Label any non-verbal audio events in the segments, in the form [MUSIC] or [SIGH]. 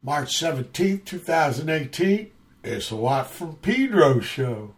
March 17th, 2018. It's a Watt from Pedro show.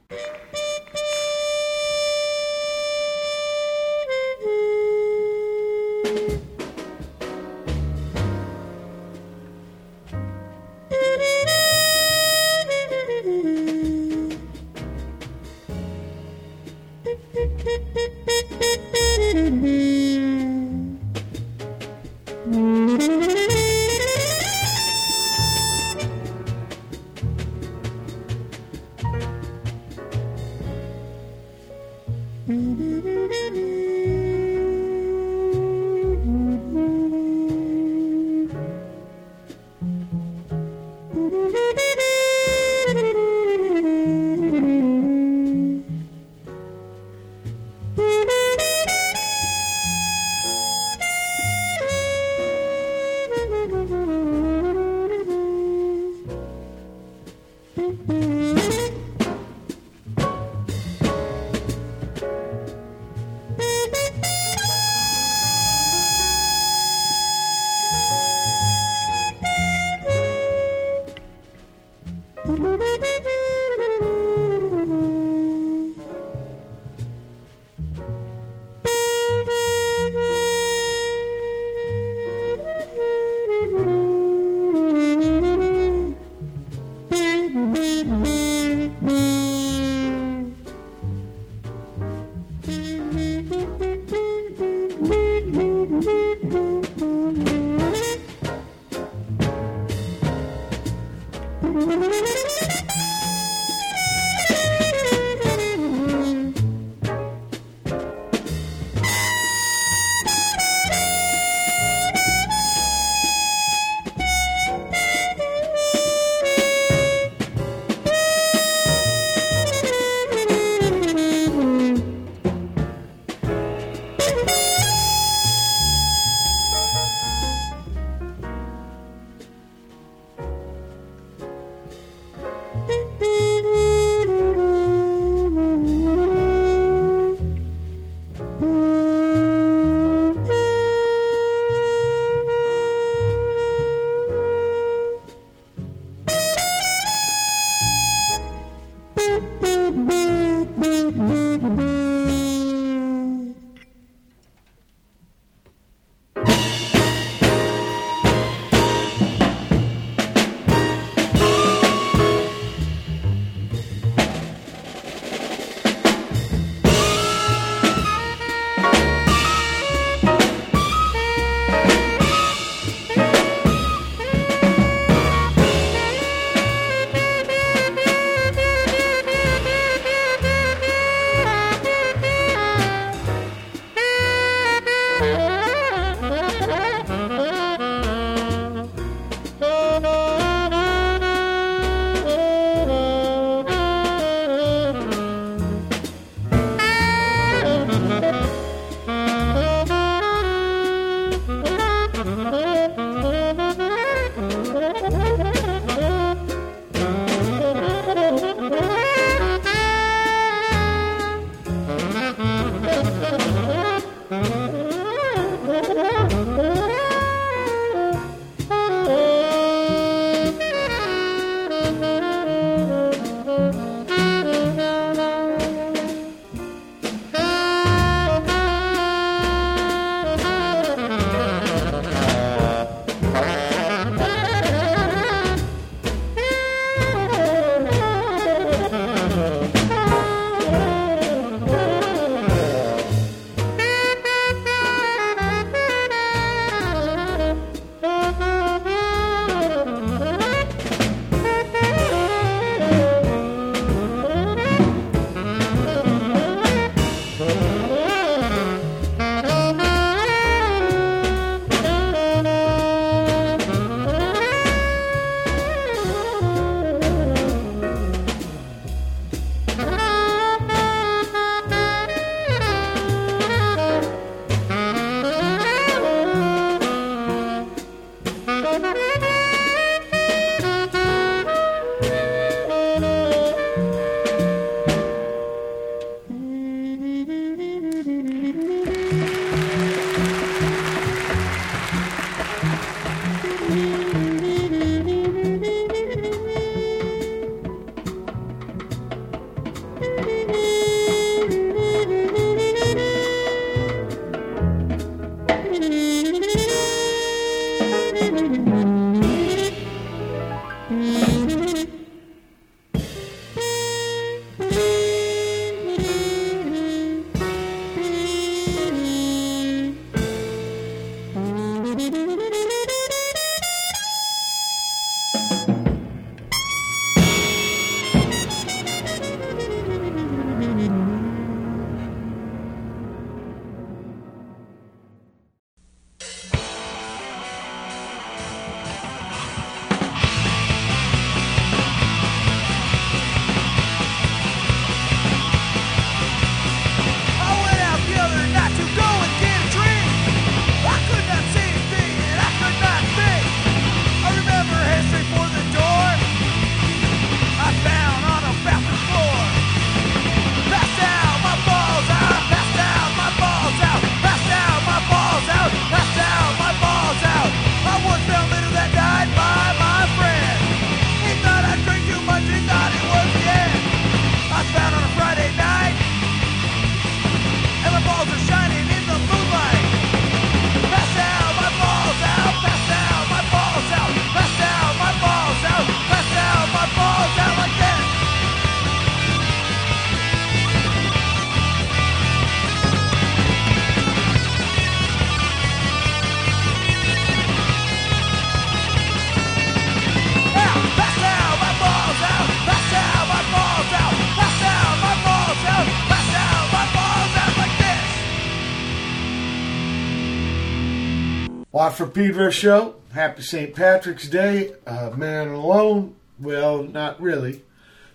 From Pedro show. Happy St. Patrick's Day. Uh, man alone. Well, not really,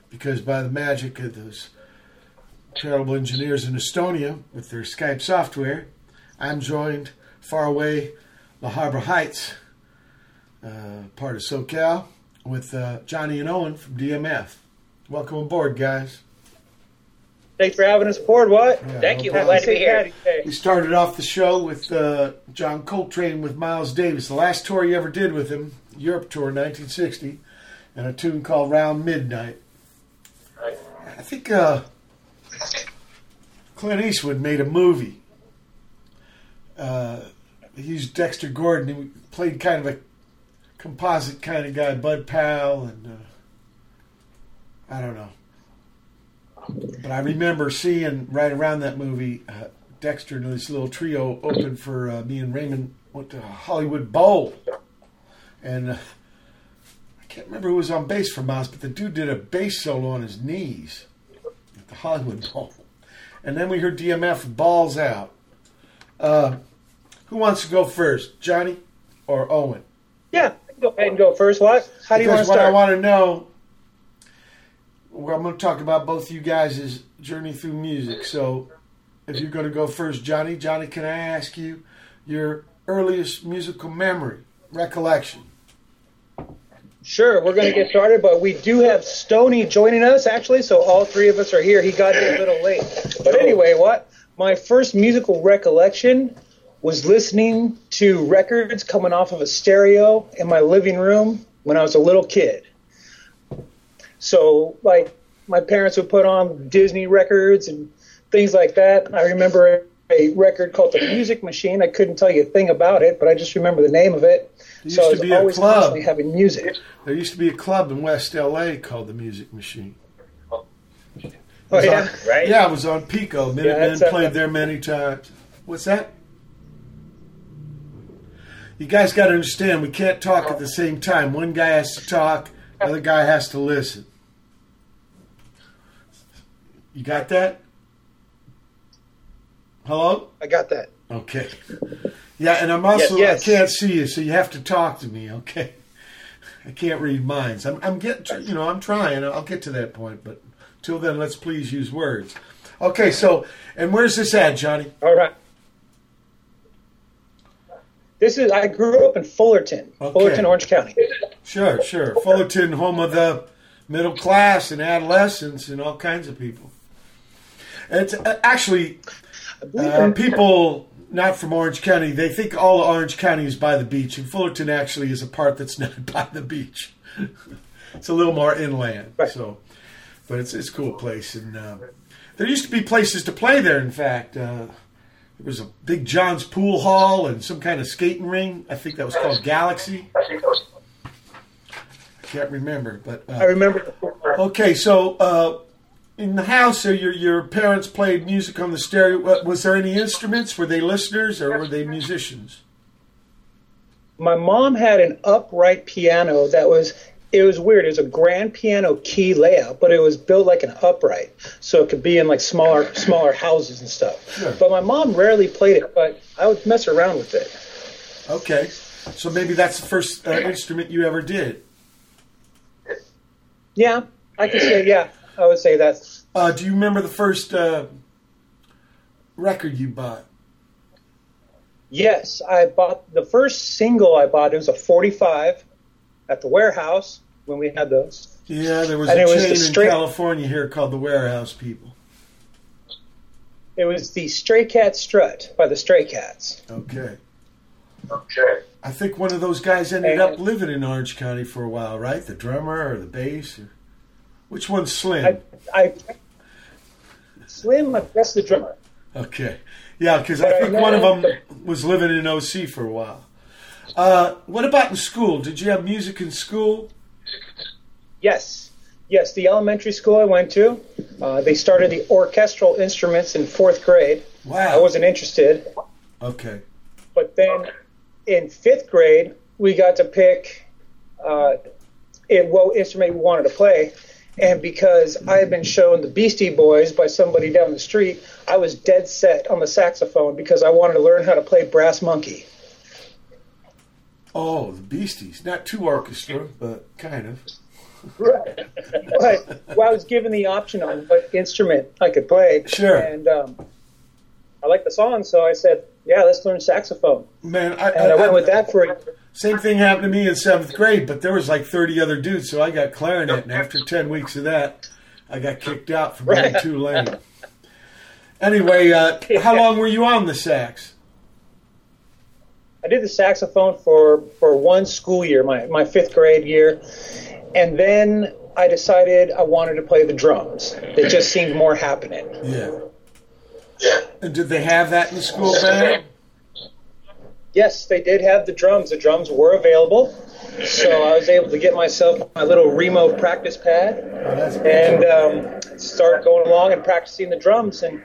because by the magic of those terrible engineers in Estonia with their Skype software, I'm joined far away, La Habra Heights, uh, part of SoCal, with uh, Johnny and Owen from DMF. Welcome aboard, guys. Thanks for having us aboard, What? Yeah, Thank no you. Glad to be here. We started off the show with uh, John Coltrane with Miles Davis. The last tour you ever did with him, Europe tour, 1960, and a tune called Round Midnight. Right. I think uh, Clint Eastwood made a movie. Uh, he used Dexter Gordon. He played kind of a composite kind of guy, Bud Powell, and uh, I don't know. But I remember seeing right around that movie, uh, Dexter and this little trio opened for uh, me and Raymond went to Hollywood Bowl, and uh, I can't remember who was on bass for Miles, but the dude did a bass solo on his knees at the Hollywood [LAUGHS] Bowl, and then we heard DMF balls out. Uh, who wants to go first, Johnny or Owen? Yeah, go ahead and go first. What? How do you want to what I want to know, well, I'm going to talk about both you guys' journey through music. So, if you're going to go first, Johnny, Johnny, can I ask you your earliest musical memory, recollection? Sure, we're going to get started, but we do have Stony joining us actually, so all three of us are here. He got here a little late. But oh. anyway, what? My first musical recollection was listening to records coming off of a stereo in my living room when I was a little kid. So, like, my parents would put on Disney records and things like that. I remember a record called The Music Machine. I couldn't tell you a thing about it, but I just remember the name of it. There so I used was to be a always club. constantly having music. There used to be a club in West LA called the Music Machine. Oh yeah, on- Right? Yeah, it was on Pico. Minutemen that's, uh, played there many times. What's that? You guys got to understand, we can't talk at the same time. One guy has to talk, the other guy has to listen. You got that? Hello? I got that. Okay. Yeah, and I'm also Yes. I can't see you, so you have to talk to me. Okay. I can't read minds. I'm, I'm getting, you know, I'm trying. I'll get to that point, but till then, let's please use words. Okay, so and where's this at, Johnny? All right. This is I grew up in Fullerton, Okay. Fullerton, Orange County. Sure, sure. Fullerton, home of the middle class and adolescents and all kinds of people. It's uh, actually uh, people not from Orange County. They think all of Orange County is by the beach, and Fullerton actually is a part that's [LAUGHS] not by the beach. it's a little more inland, Right. so but it's it's a cool place. And uh, there used to be places to play there. In fact, uh, there was a big John's Pool Hall and some kind of skating ring. I think that was called Galaxy. I can't remember, but uh, I remember. Okay, so uh, in the house, uh, your your parents played music on the stereo. Was there any instruments? Were they listeners or were they musicians? My mom had an upright piano that was. It was weird. It was a grand piano key layout, but it was built like an upright, so it could be in like smaller smaller houses and stuff. Sure. But my mom rarely played it, but I would mess around with it. Okay, so maybe that's the first uh, instrument you ever did. Yeah, I could say yeah. I would say that. Uh, do you remember the first uh, record you bought? Yes, I bought the first single I bought. It was a 45 at the warehouse when we had those. Yeah, there was And a it was chain the in straight- California here called the Warehouse People. It was the Stray Cat Strut by the Stray Cats. Okay. Okay. I think one of those guys ended And- up living in Orange County for a while, right? The drummer or the bass? Or... Which one's Slim? I, I Slim, I guess the drummer. Okay. Yeah, because I think one of them was living in OC for a while. Uh, what about in school? Did you have music in school? Yes, yes. The elementary school I went to, uh, they started the orchestral instruments in fourth grade. Wow. I wasn't interested, Okay. but then in fifth grade we got to pick uh, it, what instrument we wanted to play. And because I had been shown the Beastie Boys by somebody down the street, I was dead set on the saxophone because I wanted to learn how to play Brass Monkey. Oh, the Beasties. Not too orchestra, but kind of. Right. [LAUGHS] but well, I was given the option on what instrument I could play. Sure. And um, I liked the song, so I said, "Yeah, let's learn saxophone." Man, I, And I went with that for a year. Same thing happened to me in seventh grade, but there was like 30 other dudes, so I got clarinet, and after 10 weeks of that, I got kicked out for being too lame. Anyway, uh, how long were you on the sax? I did the saxophone for, for one school year, my, my fifth grade year, and then I decided I wanted to play the drums. It just seemed more happening. Yeah. And did they have that in the school band? Yes, they did have the drums. The drums were available, so I was able to get myself my little Remo practice pad Oh, and um, start going along and practicing the drums and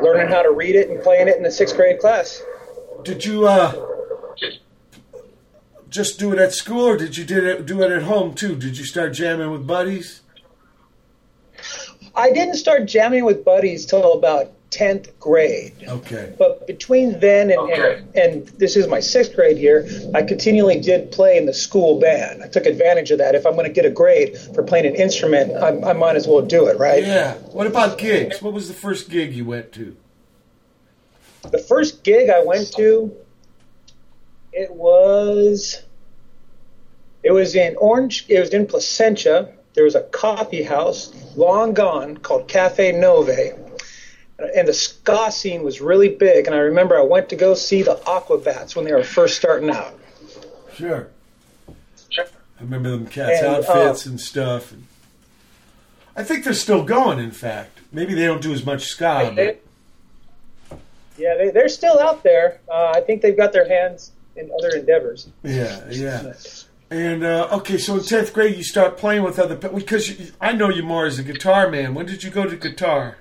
learning how to read it and playing it in the sixth grade class. Did you uh, just do it at school, or did you did it, do it at home too? Did you start jamming with buddies? I didn't start jamming with buddies till about tenth grade. Okay. But between then and, and, and this is my sixth grade year, I continually did play in the school band. I took advantage of that. If I'm going to get a grade for playing an instrument, I, I might as well do it, right? Yeah. What about gigs? What was the first gig you went to? The first gig I went to, it was, it was in Orange. It was in Placentia. There was a coffee house, long gone, called Cafe Nove, and the ska scene was really big. And I remember I went to go see the Aquabats when they were first starting out. Sure. Sure. I remember them cats' And, uh, outfits and stuff. And I think they're still going. In fact, maybe they don't do as much ska. They- But yeah, they, they're still out there. Uh, I think they've got their hands in other endeavors. yeah, yeah. And uh, okay, so in tenth grade, you start playing with other pe- because you, I know you more as a guitar man. When did you go to guitar?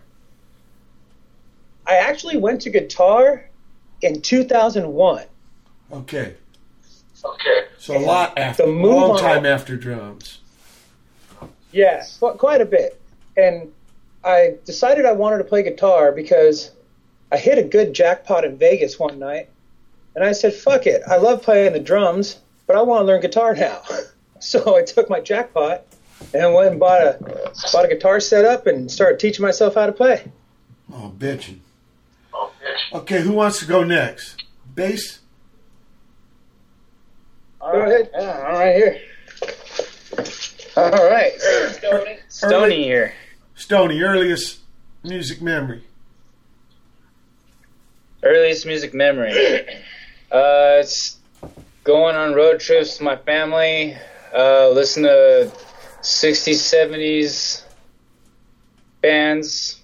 I actually went to guitar in 2001. Okay, Okay. so a lot after, The a move long on- time after drums. Yeah, quite a bit. And I decided I wanted to play guitar because I hit a good jackpot in Vegas one night. And I said, fuck it. I love playing the drums, but I want to learn guitar [LAUGHS] now. so I took my jackpot and went and bought a, bought a guitar setup and started teaching myself how to play. Oh, bitching. Okay. Okay, who wants to go next? Bass. Go ahead. Yeah, all right here. All right. Stony here. Stony, earliest music memory. Earliest music memory. Uh, it's going on road trips with my family. Uh, listen to 60s, 70s bands.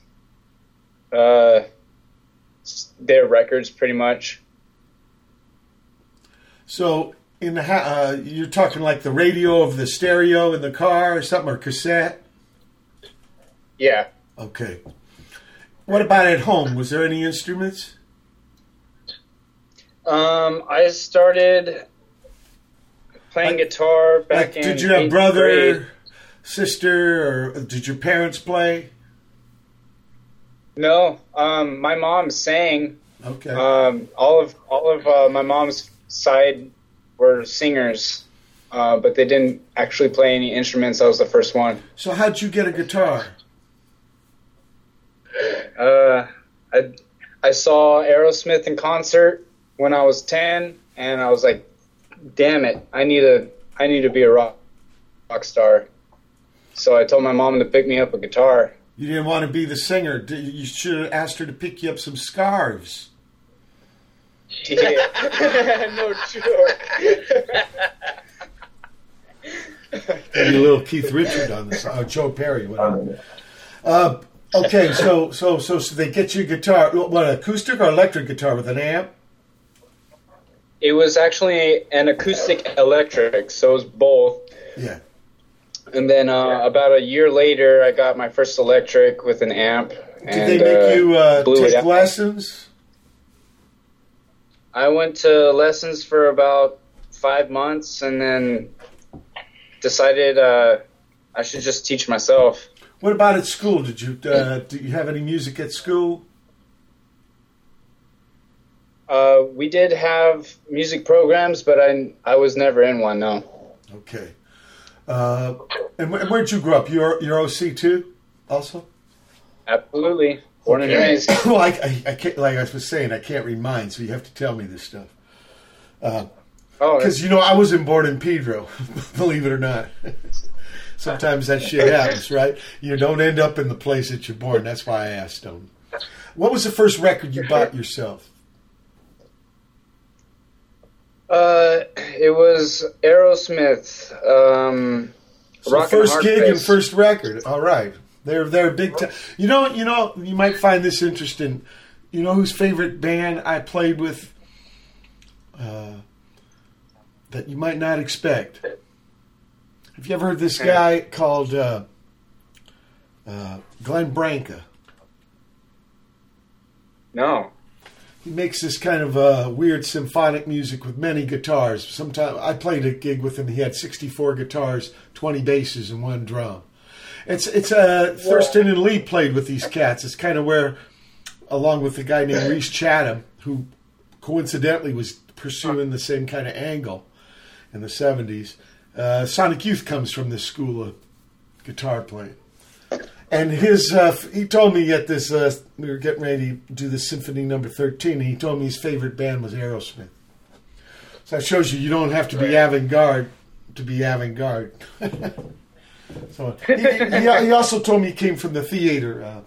Uh, their records, pretty much. So in the ha- uh, you're talking like the radio of the stereo in the car or something or cassette. Yeah. Okay. What about at home? Was there any instruments? Um, I started playing Like- guitar back Like, in. did you have brother, grade. sister, or did your parents play? No, um, my mom sang. Okay. Um, all of all of uh, my mom's side were singers, uh, but they didn't actually play any instruments. I was the first one. so how'd you get a guitar? Uh, I I saw Aerosmith in concert when I was ten, and I was like, "Damn it! I need a I need to be a rock rock star." So I told my mom to pick me up a guitar. You didn't want to be the singer. You should have asked her to pick you up some scarves. Yeah. [LAUGHS] no joke. Maybe a little Keith Richard on this. Oh, Joe Perry. Whatever. Uh, okay, so so so so they get you a guitar. What acoustic or electric guitar with an amp? It was actually an acoustic electric, so it was both. Yeah. And then uh, about a year later, I got my first electric with an amp. Did they make uh, you uh, take lessons? I went to lessons for about five months, and then decided uh, I should just teach myself. What about at school? Did you uh, do you have any music at school? Uh, we did have music programs, but I I was never in one. No. Okay. Uh, and, and where'd you grow up? You're you're OC too, also. Absolutely. Born and raised. [COUGHS] well, I, I, I can't, like I was saying, I can't remind, so you have to tell me this stuff. Oh, Because you know, I wasn't born in Pedro, [LAUGHS] believe it or not. [LAUGHS] Sometimes that shit happens, right? You don't end up in the place that you're born. That's why I asked them. What was the first record you bought yourself? Uh, it was Aerosmith. Um, So Rock first gig and first record. All right, they're they're big time. You know, you know, you might find this interesting. You know whose favorite band I played with? Uh, that you might not expect. Have you ever heard this guy called uh, uh, Glenn Branca? No. He makes this kind of uh, weird symphonic music with many guitars. Sometimes I played a gig with him. He had 64 guitars, 20 basses, and one drum. It's it's uh, Thurston and Lee played with these cats. It's kind of where, along with a guy named Rhys Chatham, who coincidentally was pursuing the same kind of angle in the 70s. Uh, Sonic Youth comes from this school of guitar playing. And his, uh, he told me at this, uh, we were getting ready to do the symphony number 13, and he told me his favorite band was Aerosmith. So that shows you you don't have to be avant garde to be avant garde. [LAUGHS] so he, he, he [LAUGHS] also told me he came from the theater uh,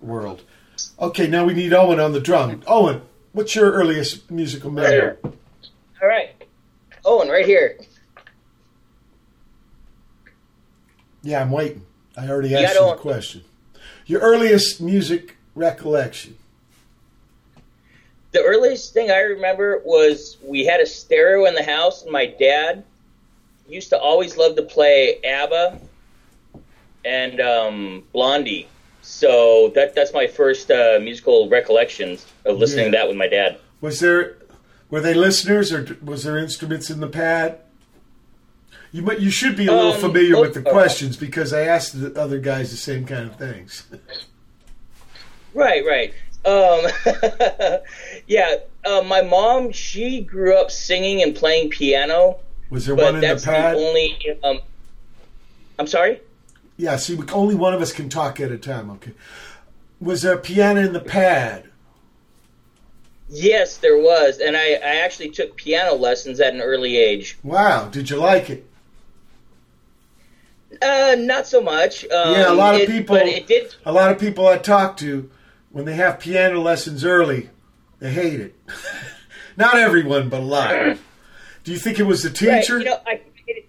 world. Okay, now we need Owen on the drum. Owen, what's your earliest musical memory? All right. Owen, right here. Yeah, I'm waiting. I already You asked got you the question. Your earliest music recollection. The earliest thing I remember was we had a stereo in the house, and my dad used to always love to play ABBA and um, Blondie. So that that's my first uh, musical recollections of listening to that with my dad. Was there, were they listeners or was there instruments in the pad? You might, you should be a little Um, familiar oh, with the uh, questions because I asked the other guys the same kind of things. [LAUGHS] Right, right. Um, [LAUGHS] yeah, uh, my mom she grew up singing and playing piano, Was there one in the that's the, pad? only. Um, I'm sorry. yeah, see, we- only one of us can talk at a time. Okay. Was there a piano in the pad? Yes, there was, and I, I actually took piano lessons at an early age. Wow, did you like it? Uh, not so much. Um, Yeah, a lot of it- people- but it did. A lot of people I talk to, when they have piano lessons early, they hate it. [LAUGHS] Not everyone, but a lot. Do you think it was the Right, teacher? you know, I, it,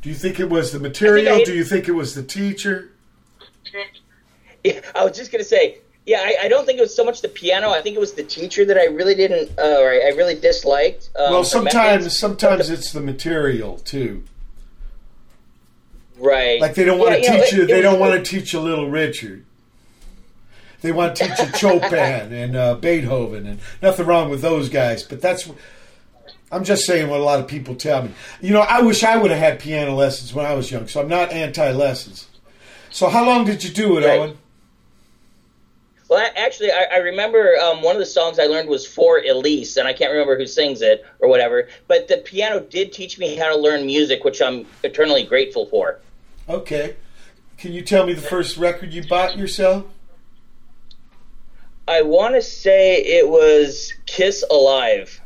Do you think it was the material? hate- Do you think it was the teacher? [LAUGHS] yeah, I was just gonna say, yeah, I, I don't think it was so much the piano. I think it was the teacher that I really didn't, uh, or I really disliked. Um, well, sometimes methods. sometimes it's the material too. right? Like they don't want to Yeah, you know, teach it- you. it They was- don't want to teach you Little Richard. They want to teach you [LAUGHS] Chopin and uh, Beethoven, and nothing wrong with those guys. But that's. I'm just saying what a lot of people tell me. You know, I wish I would have had piano lessons when I was young, so I'm not anti-lessons. So, how long did you do it, Right. Owen? Well, I- actually, I, I remember um, one of the songs I learned was Für Elise, and I can't remember who sings it or whatever. But the piano did teach me how to learn music, which I'm eternally grateful for. Okay. Can you tell me the first record you bought yourself? I want to say it was Kiss Alive.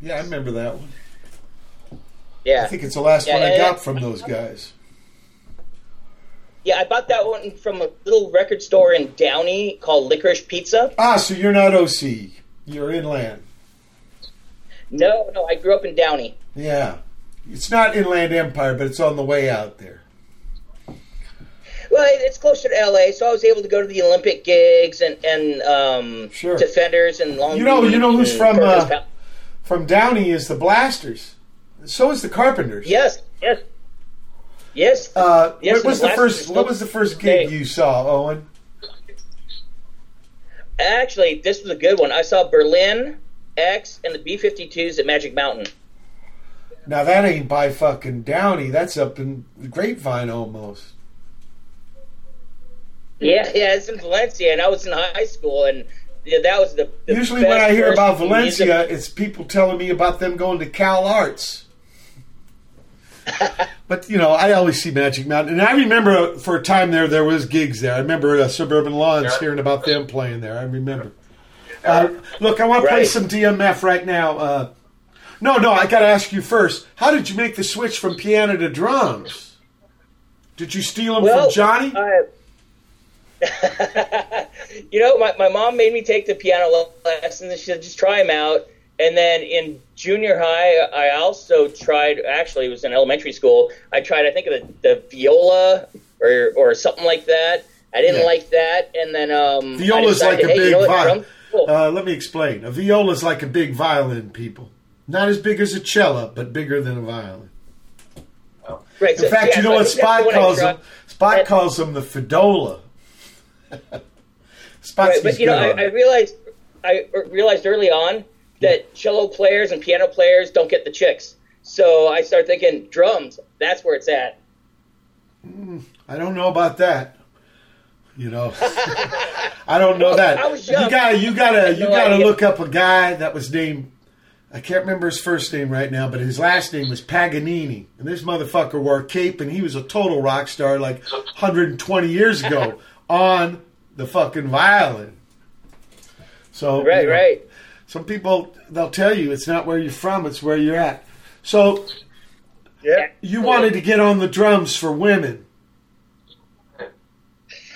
Yeah, I remember that one. Yeah, I think it's the last Yeah, one I got from those guys. Yeah. I bought that one from a little record store in Downey called Licorice Pizza. Ah, so you're not OC. You're inland. No, no, I grew up in Downey. Yeah. It's not Inland Empire, but it's on the way out there. Well, it's closer to LA, so I was able to go to the Olympic gigs and and um, Sure. Defenders and Long. You know- you know who's from, uh, From Downey is the Blasters. So is the Carpenters. Yes, yes, yes. Uh, Yes, what was the first? What was the first gig Okay. you saw, Owen? Actually, this was a good one. I saw Berlin, X, and the B-52s at Magic Mountain. Now that ain't by fucking Downey. That's up in Grapevine almost. Yeah, yeah, it's in Valencia, and I was in high school, and yeah, that was the, the Usually, when I hear about music- Valencia, it's people telling me about them going to Cal Arts. [LAUGHS] but you know, I always see Magic Mountain, and I remember for a time there there was gigs there. I remember uh, Suburban Lawns Yeah. hearing about them playing there. I remember. Uh, look, I want to play some DMF right now. Uh, no, no, I got to ask you first. How did you make the switch from piano to drums? Did you steal them Well, from Johnny? [LAUGHS] You know, my, my mom made me take the piano lessons and she said, just try them out. And then in junior high, I also tried, actually, it was in elementary school. I tried, I think, the, the viola or, or something like that. I didn't Yeah. like that. And then um, I Viola's like a hey, big you know violin. cool. Uh, let me explain. A viola is like a big violin, people. Not as big as a cello, but bigger than a violin. right, In fact, yeah, you know so what Spot calls them? Spot And- calls them the fidola. Spot's Right, but you know, I, I realized I realized early on that cello players and piano players don't get the chicks. So I start thinking drums. That's where it's at. Hmm, I don't know about that. You know, [LAUGHS] I don't know Well, that. You gotta, you gotta, you no gotta idea. look up a guy that was named. I can't remember his first name right now, but his last name was Paganini, and this motherfucker wore a cape, and he was a total rock star like 120 years ago [LAUGHS] on the fucking violin. So Right, you know, right. Some people they'll tell you it's not where you're from, it's where you're at. So Yeah. you wanted to get on the drums for women.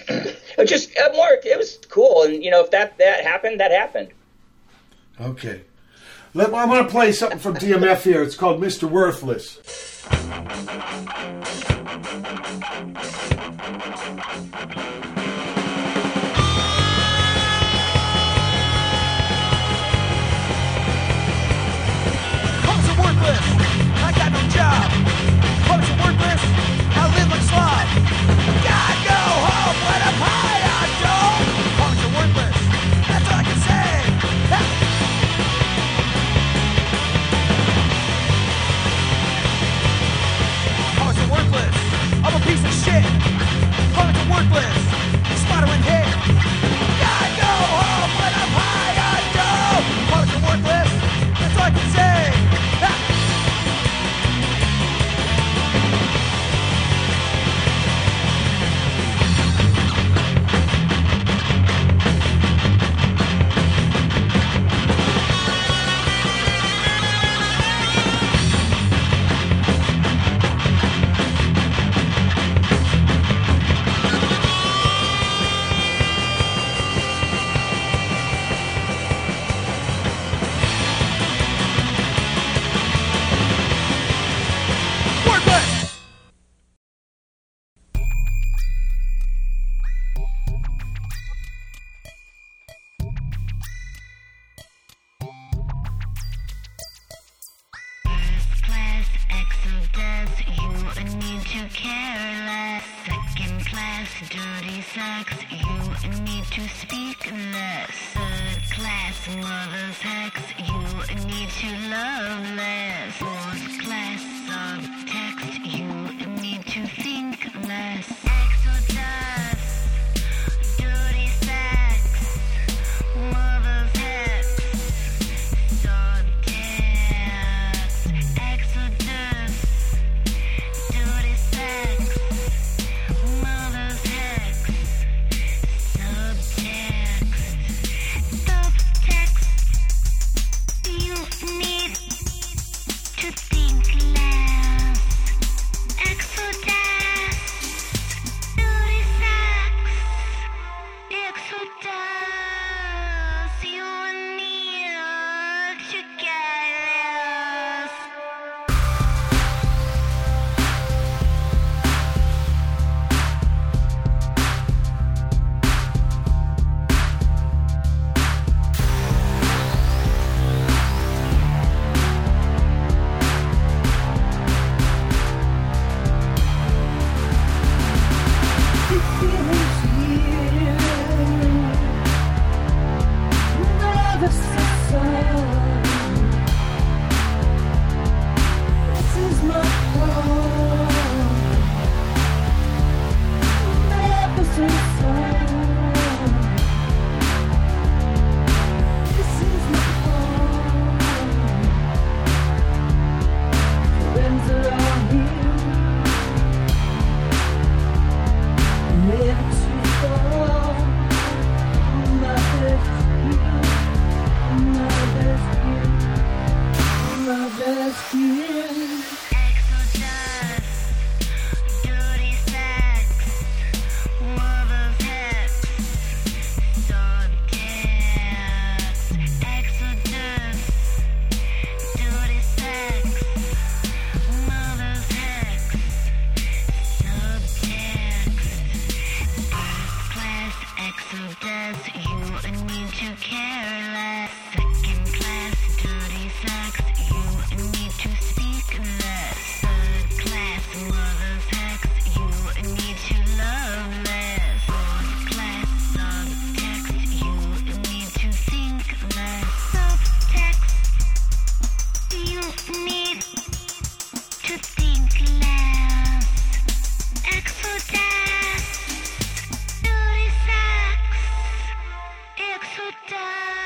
It [COUGHS] just uh, more. It was cool, and you know, if that that happened, that happened. Okay. Let, I want to play something from DMF here. It's called Mr. Worthless. Worthless. I got no job. Homes are worthless. I live like slob. God go home when I'm high on dope. Homes are worthless. That's all I can say. Ha! Are worthless. I'm a piece of shit. Homes are worthless. Spider in sex, you need to speak less. Third class mother's hex, you need to love less. to.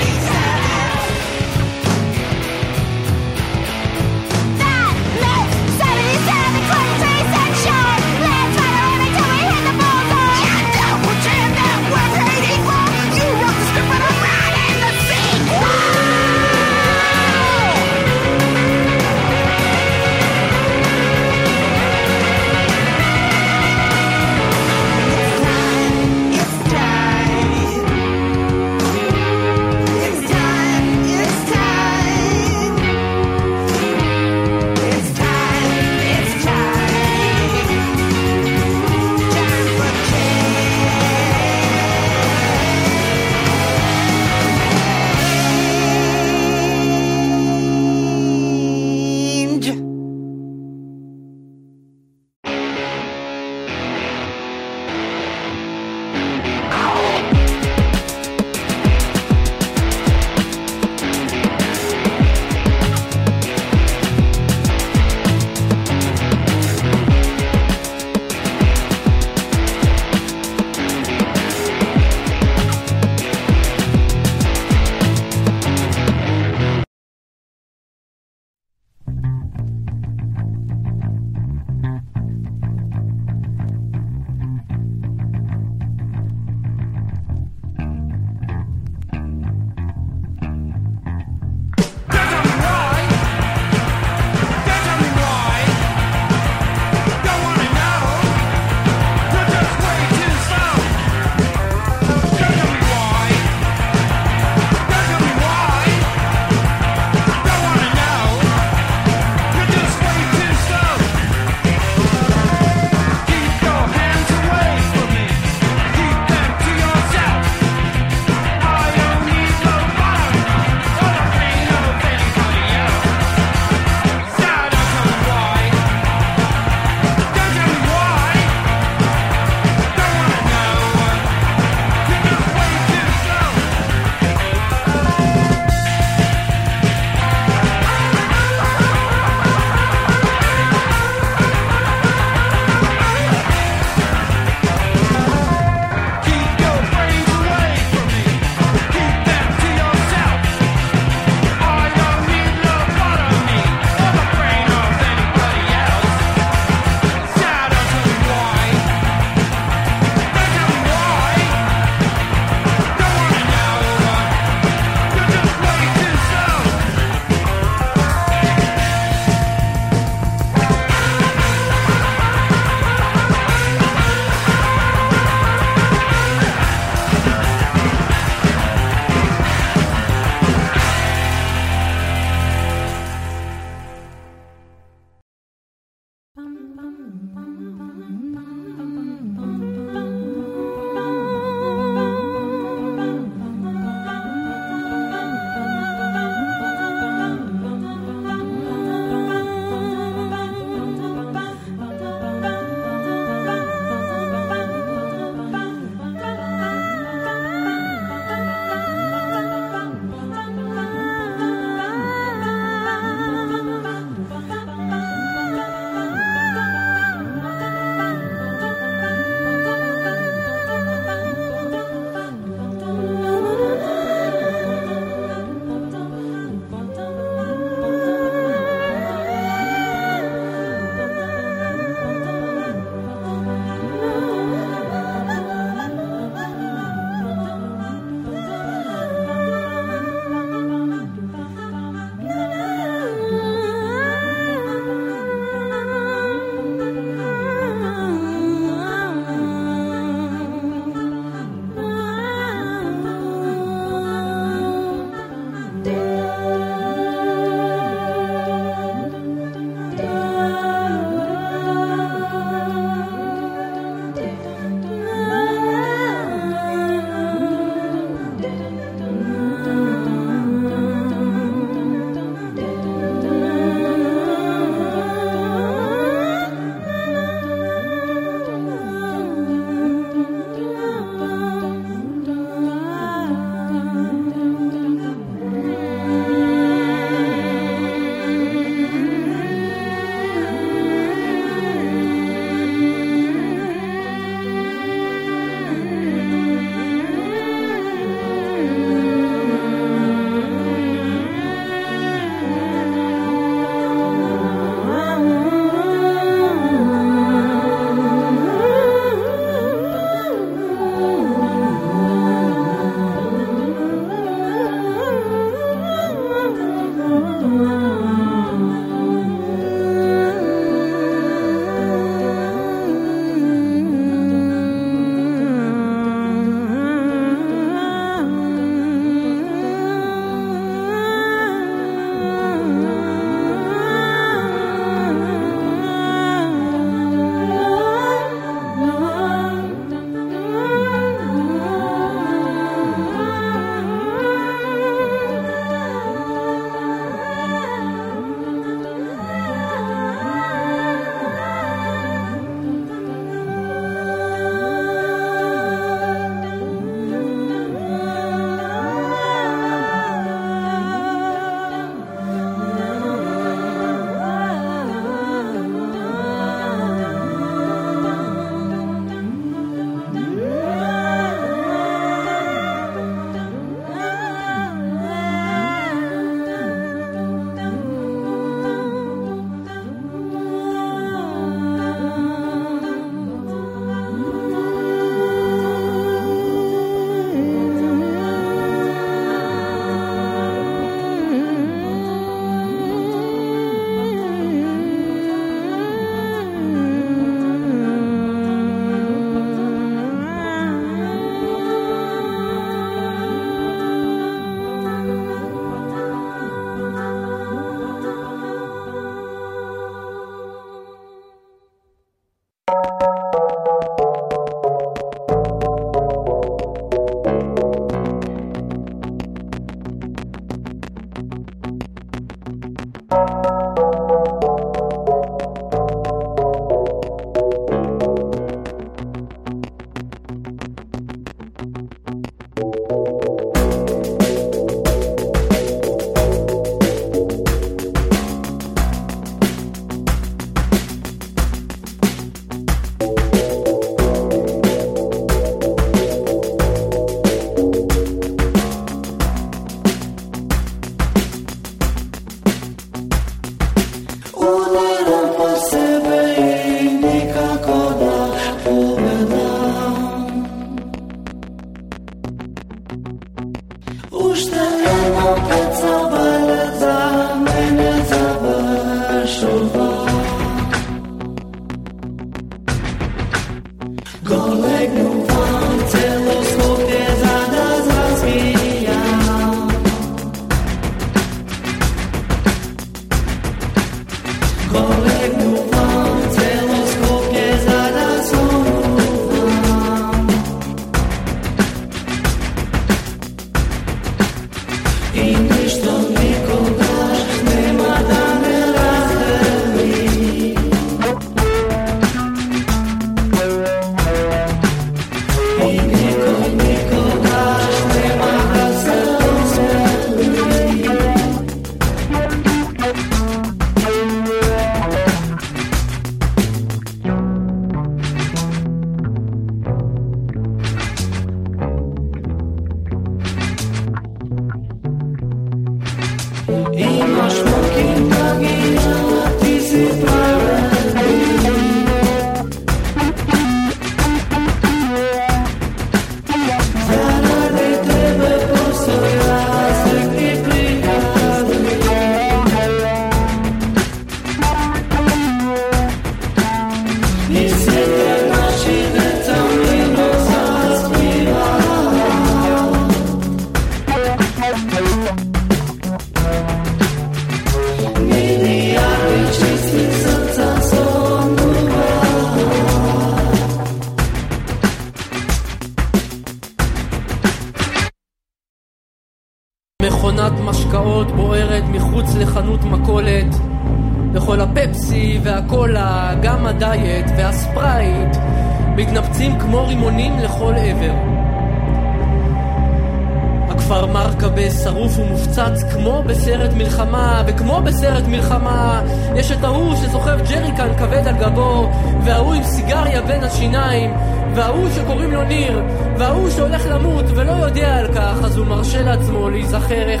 לעצמו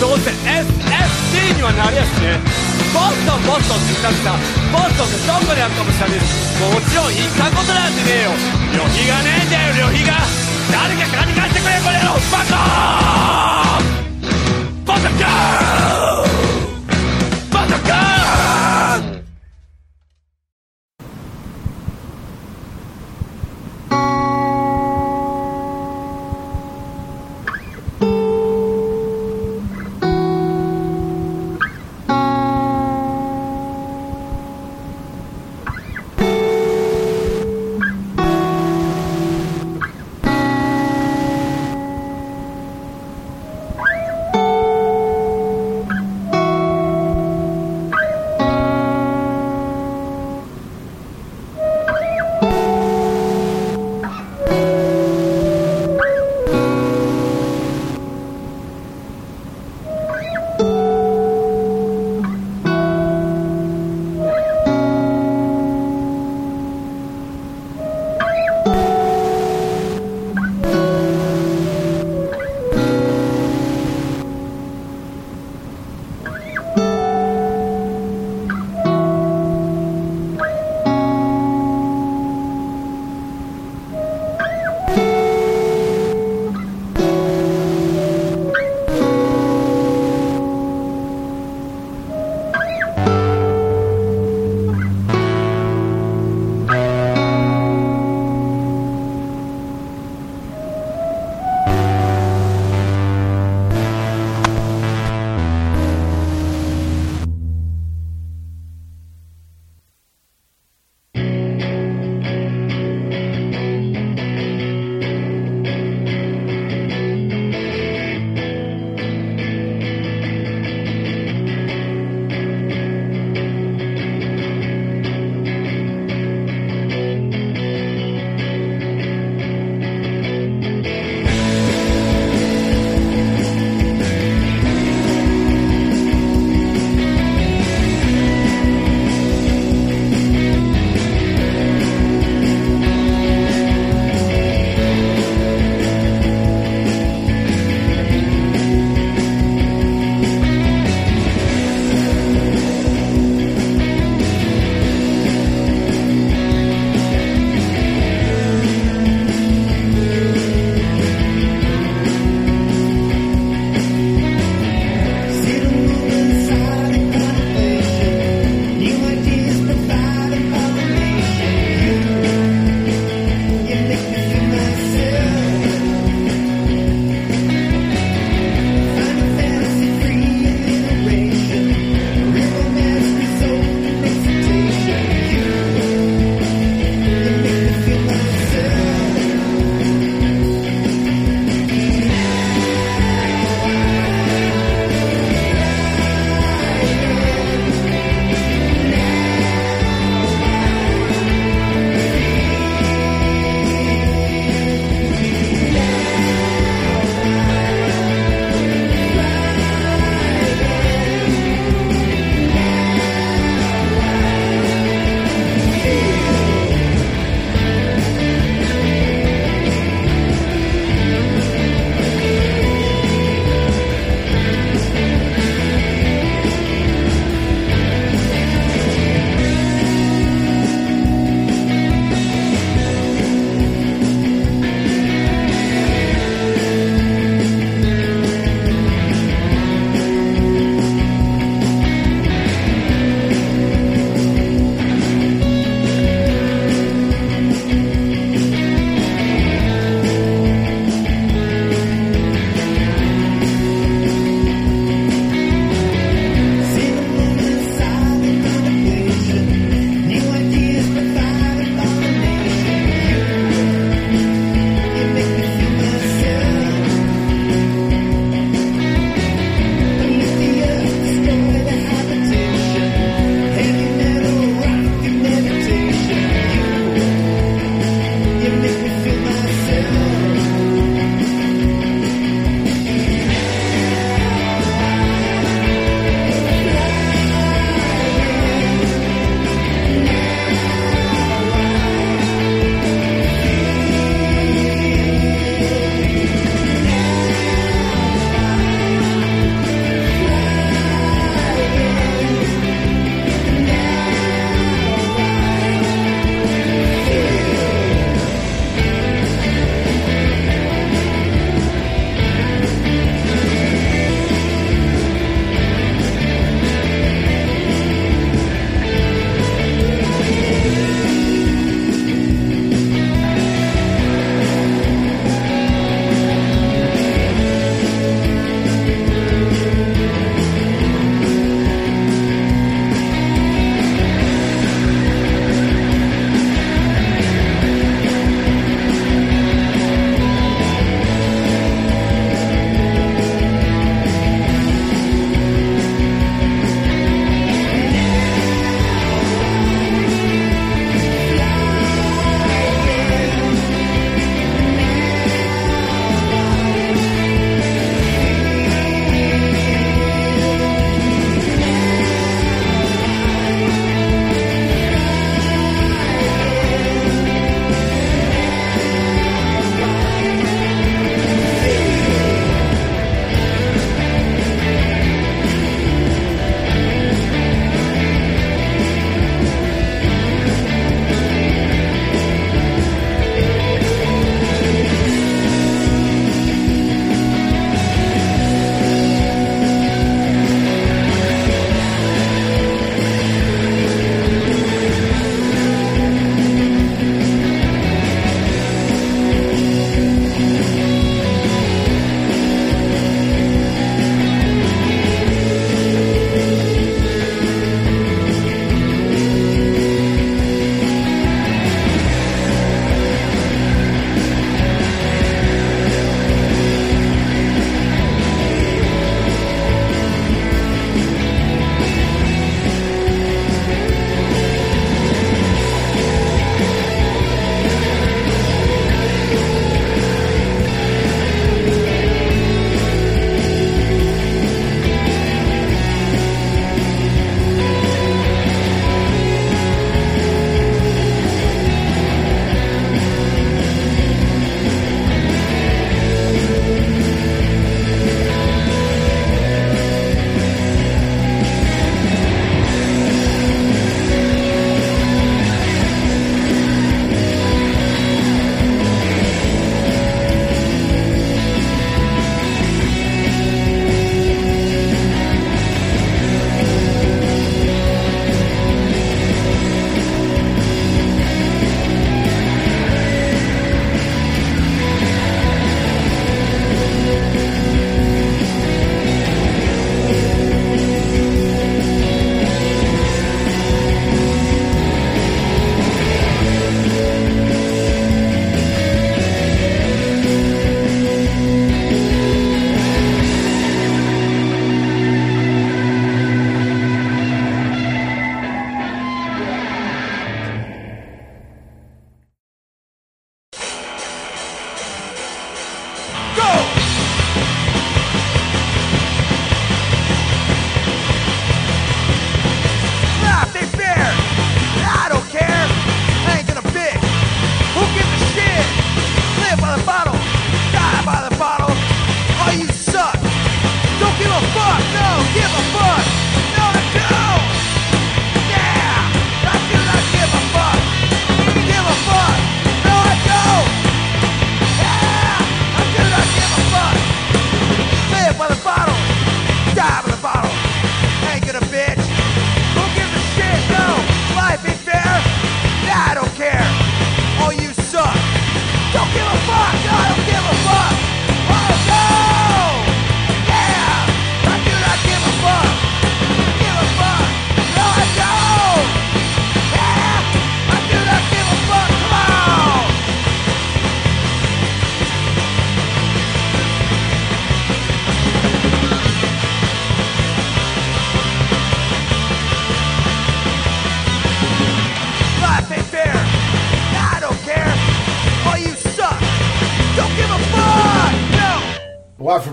どうせ SSC にはなりやしね。ボストンボストンって言ったってさボストンってどこにあるかも知らねえしもちろん行ったことなんてねえよ。旅費がねえんだよ旅費が。誰か金貸してくれこれのバカボストンクー！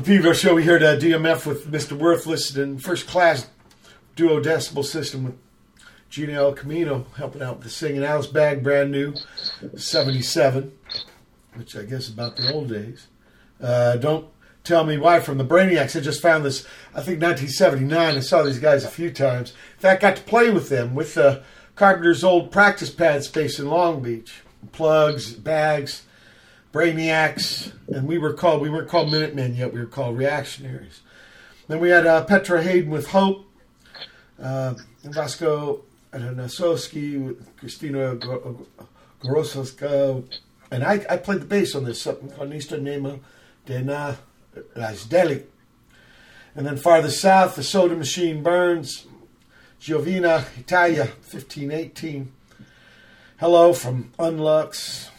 Pedro show. We heard uh, DMF with Mr. Worthless and first class duo decibel system with Gina El Camino helping out with the singing. Alice Bag, brand new, 77, which I guess is about the old days. Uh, don't tell me why from the Brainiacs. I just found this, I think 1979. I saw these guys a few times. In fact, got to play with them with uh, Carpenter's old practice pad space in Long Beach. Plugs, bags, Brainiacs, and we were called, we weren't called Minutemen yet, we were called Reactionaries. Then we had uh, Petra Haden with Hope, uh, Vasko with Kristina Gorovska, and I, I played the bass on this, called Nista Nema Dena Razdeli. And then Farthest South, the Soda Machine Burns, Giovine Italia, 1518. Hello from Unlux,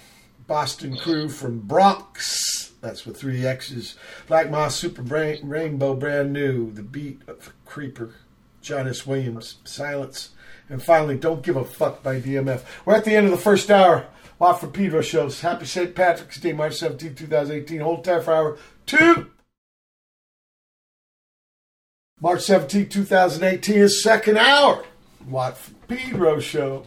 Boston crew from Bronxxx. That's with three X's. Black Moth Super Brain, Rainbow, brand new. The beat of Creeper, Jon S. Williams, Silence. And finally, Don't Give a Fuck by DMF. We're at the end of the first hour. Watt from Pedro shows. Happy St. Patrick's Day, March 17, 2018. Hold tight for hour two. March 17, 2018 is second hour. Watt Pedro show.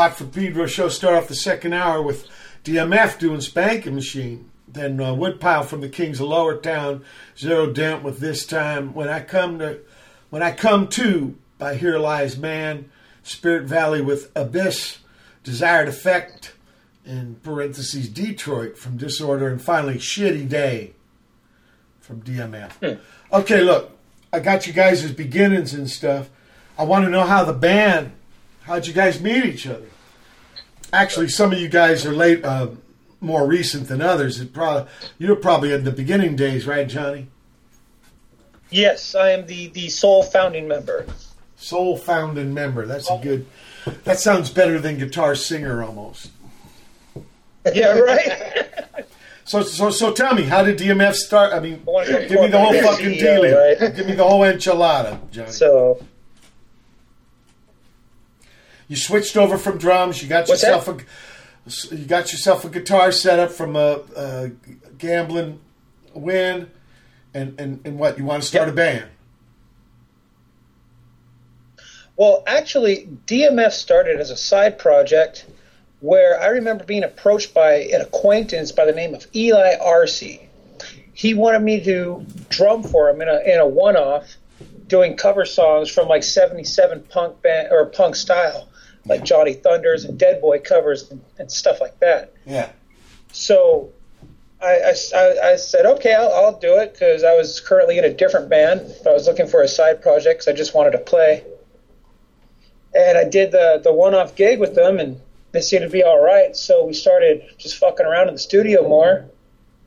Watford Pedro show start off the second hour with DMF doing Spanking Machine. Then uh, Woodpile from the Kings of Lowertown, Zero Dent with this time. When I come to, when I come to, by Here Lies Man, Spirit Valley with Abyss, Desired Effect, in parentheses Detroit from Disorder, and finally Shitty Day from DMF. Okay, look, I got you guys as beginnings and stuff. I want to know how the band, how'd you guys meet each other? Actually, some of you guys are late, uh, more recent than others. It probably you're probably in the beginning days, right, Johnny? Yes, I am the, the sole founding member. Soul founding member. That's a good. That sounds better than guitar singer almost. Yeah, right? [LAUGHS] So, so, so tell me, how did DMF start? I mean, give me the whole fucking CEO, dealio. right? Give me the whole enchilada, Johnny. so, You switched over from drums. You got What's yourself a you got yourself a guitar setup from a, a gambling win, and, and and what you want to start Yep. a band? well, actually, DMF started as a side project where I remember being approached by an acquaintance by the name of Eli Arce. He wanted me to drum for him in a, in a one off, doing cover songs from like 77 punk band or punk style, like Johnny Thunders and Dead Boy covers and, and stuff like that. Yeah. So I, I, I- said, okay, I'll, I'll do it because I was currently in a different band. but I was looking for a side project because I just wanted to play. And I did the, the one off gig with them, and they seemed to be all right. So we started just fucking around in the studio more.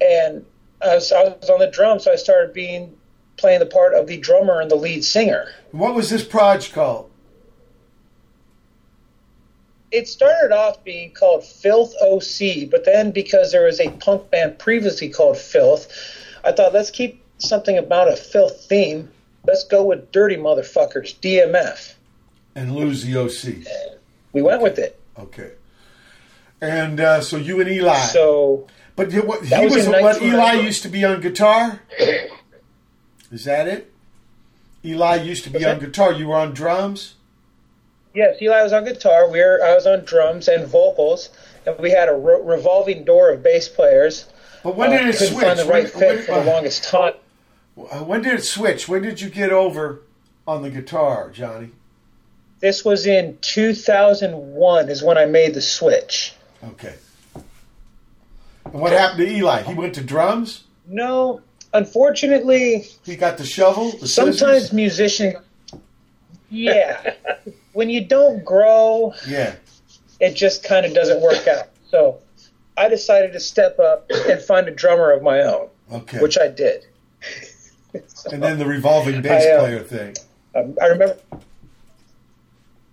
And I was, I was on the drums, so I started being playing the part of the drummer and the lead singer. What was this project called? It started off being called Filth OC, but then because there was a punk band previously called Filth, I thought let's keep something about a filth theme. Let's go with Dirty Motherfuckers, DMF. And lose the OC. We went with it. Okay. And uh, so you and Eli. So but he was was what Eli used to be on guitar. Is that it? Eli used to be What's on guitar. You were on drums. Yes, Eli was on guitar. We were I was on drums and vocals, and we had a re- revolving door of bass players. But when Uh, did it couldn't switch? find the right when, fit for when- the longest time. uh, when did it switch? When did you get over on the guitar, Johnny? This was in 2001 is when I made the switch. Okay. And what happened to Eli? He went to drums. No, unfortunately, He got the shovel. The sometimes musicians yeah [LAUGHS] when you don't grow Yeah. it just kind of doesn't work out so i decided to step up and find a drummer of my own Okay. which i did [LAUGHS] and then the revolving bass I, uh, player thing. um, i remember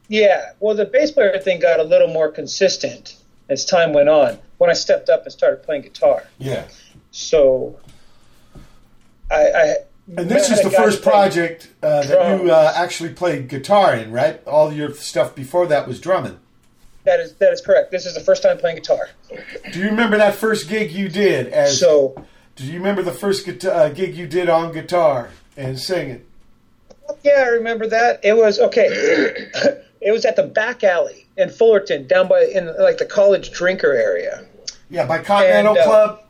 yeah well the bass player thing got a little more consistent as time went on when i stepped up and started playing guitar Yeah. so i, I And this is the first project uh, that you uh, actually played guitar in, right? All your stuff before that was drumming. that is that is correct this is the first time playing guitar Do you remember that first gig you did? As so do you remember the first guitar, uh, gig you did on guitar and singing? Yeah, I remember that. It was okay. [CLEARS THROAT] it was at the back alley in Fullerton, down by in like the college drinker area. Yeah, by Continental And, uh, Club.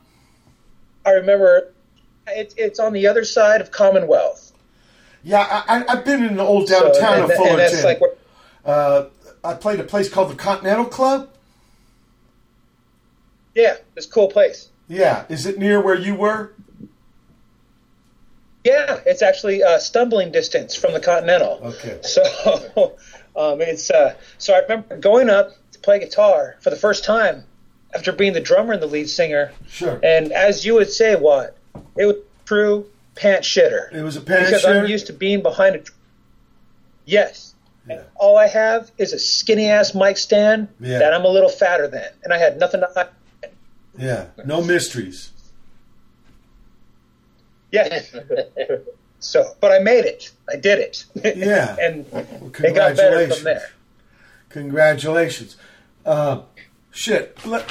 I remember it, it's on the other side of Commonwealth. Yeah, I, I've been in the old So, downtown and, of Fullerton. and that's like uh, I played a place called the Continental Club. yeah, this cool place. Yeah, is it near where you were? Yeah, it's actually uh, stumbling distance from the Continental. Okay. [LAUGHS] So um, it's uh, so I remember going up to play guitar for the first time after being the drummer and the lead singer. Sure. And as you would say, what it was true pant shitter. It was a pant because shitter? I'm used to being behind a. Yes. Yeah. All I have is a skinny ass mic stand Yeah. that I'm a little fatter than, and I had nothing to hide. Yeah. No mysteries. Yeah. so, but I made it. I did it. Yeah. [LAUGHS] and Well, it got better congratulations. from there. Congratulations. Uh, shit. Let,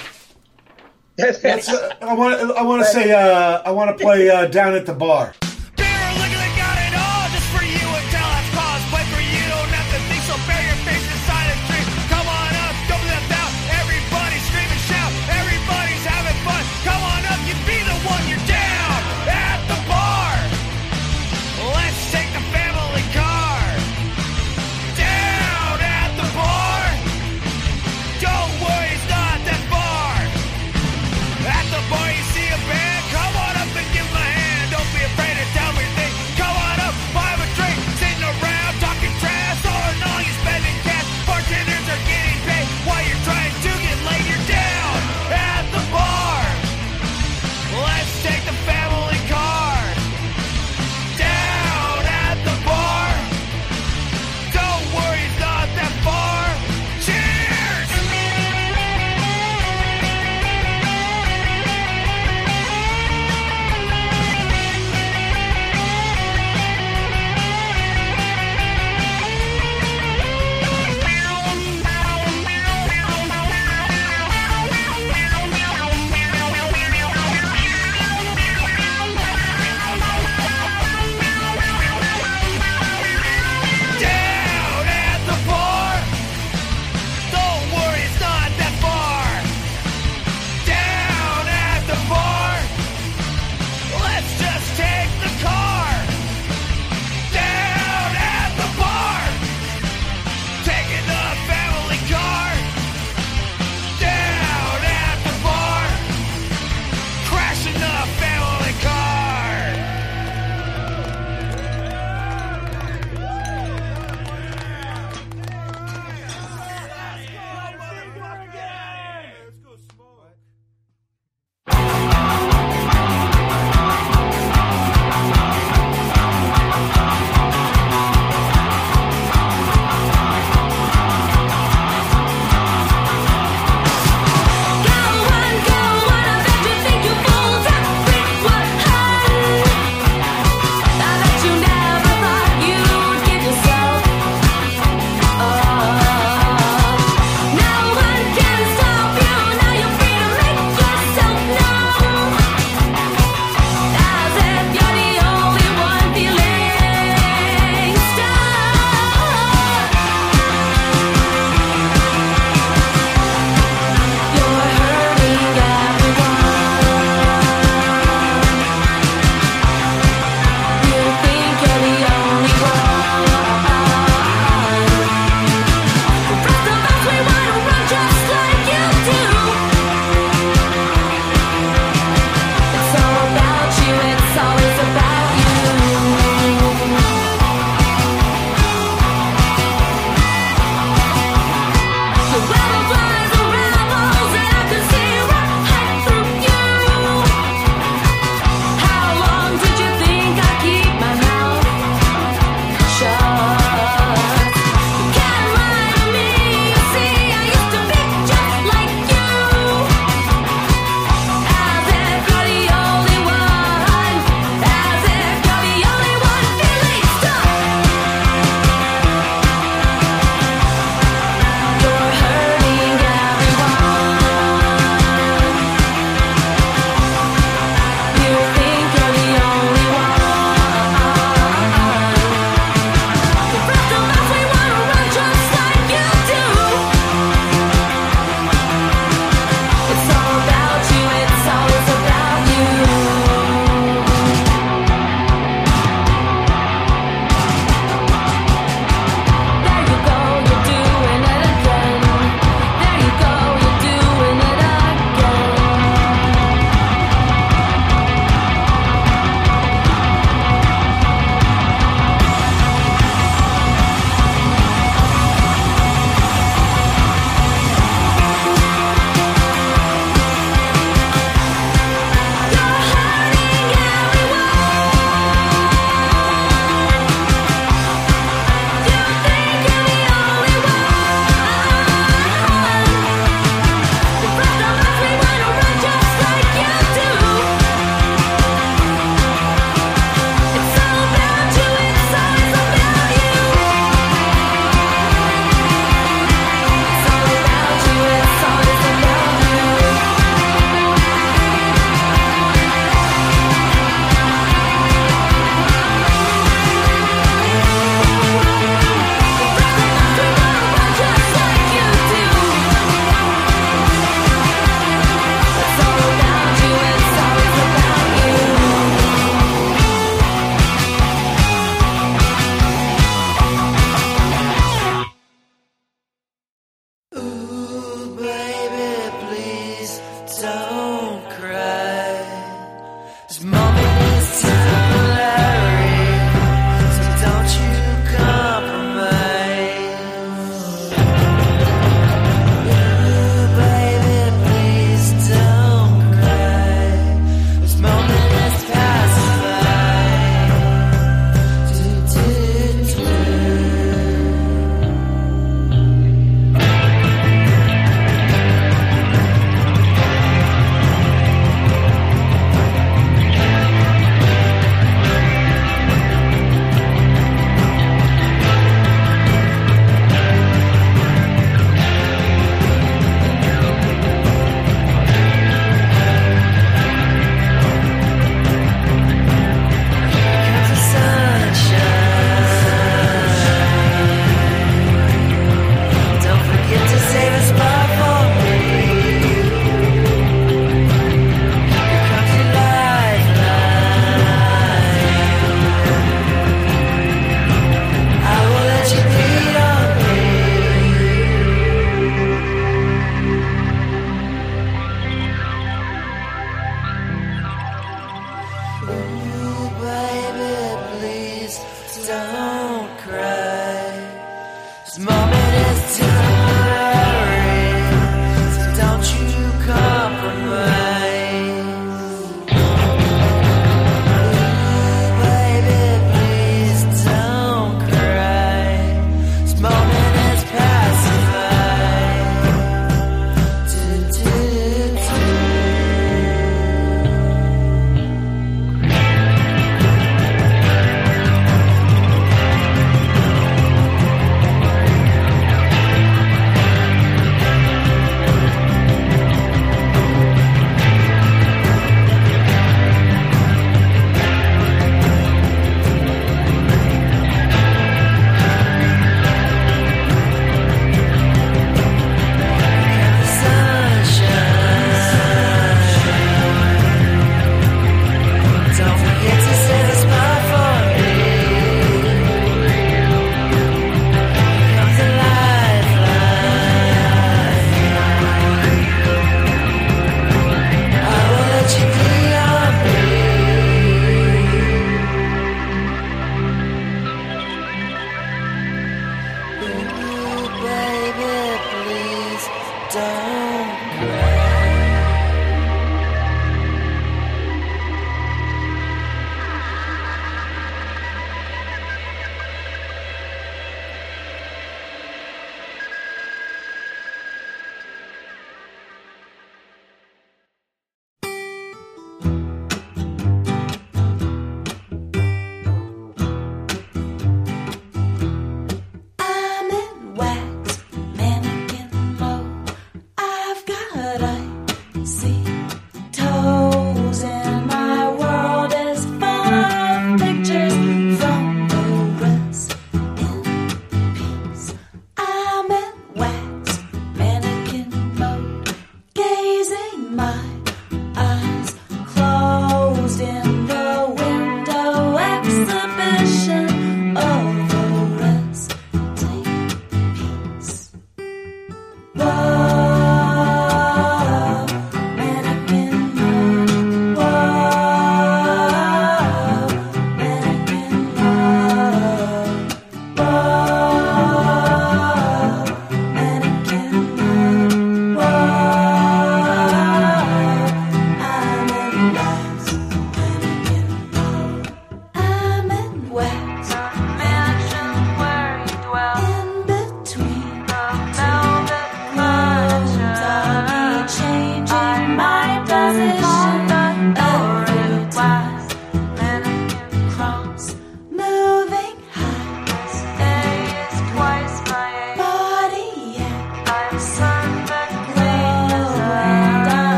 That's, uh, I want. I want to say. Uh, I want to play uh, down at the bar.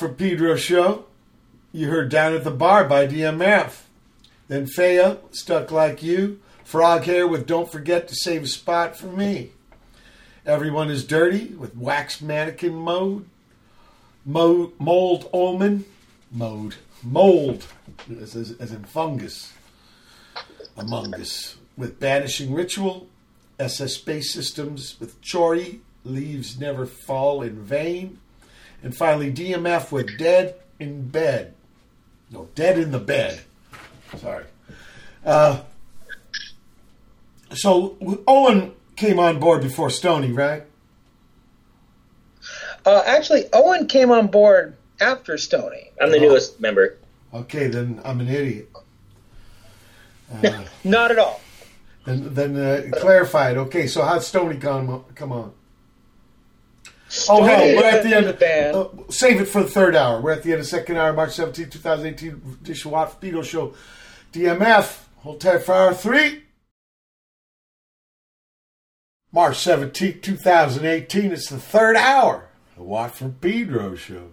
Watt from Pedro show. You heard Down at the Bar by DMF. Then Fea, Stuck Like You. Frog Hair with Don't Forget to Save a Spot for Me. Everyone is Dirty with Wax Mannequin Mode. Mo- mold Omen. Mode. Mold, as, as, as in fungus. Among Us with Banishing Ritual. SS Space Systems with Chori. Leaves Never Fall in Vain. And finally, DMF with Dead in Bed. No, Dead in the Bed. Sorry. Uh, so Owen came on board before Stony, right? Uh, actually, Owen came on board after Stony. I'm the newest member. Okay, then I'm an idiot. [LAUGHS] Uh, Not at all. then then uh, clarified. Okay, so how'd Stony come, come on? Oh, Stony we're at the end. band. uh, save it for the third hour. We're at the end of second hour, March 17, 2018, edition Watt Show. DMF, hold tight for hour three. March 17, 2018, it's the third hour. The Watt from Pedro Show.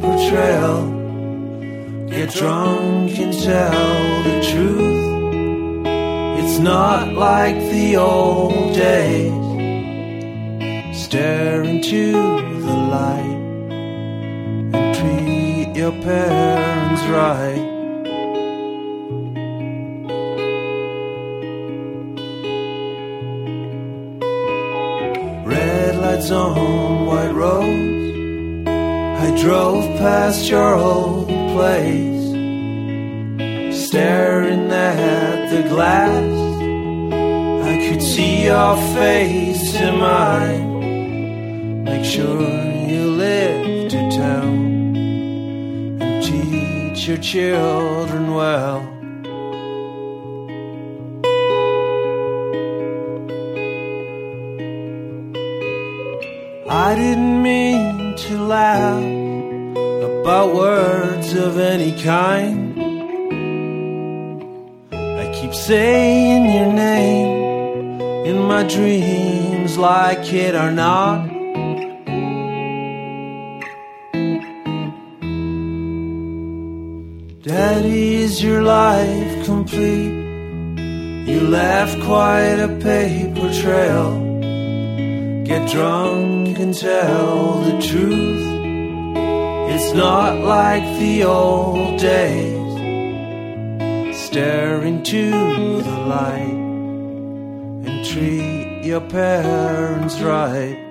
betrayal. your life complete. You left quite a paper trail. Get drunk and tell the truth. It's not like the old days. Stare into the light and treat your parents right.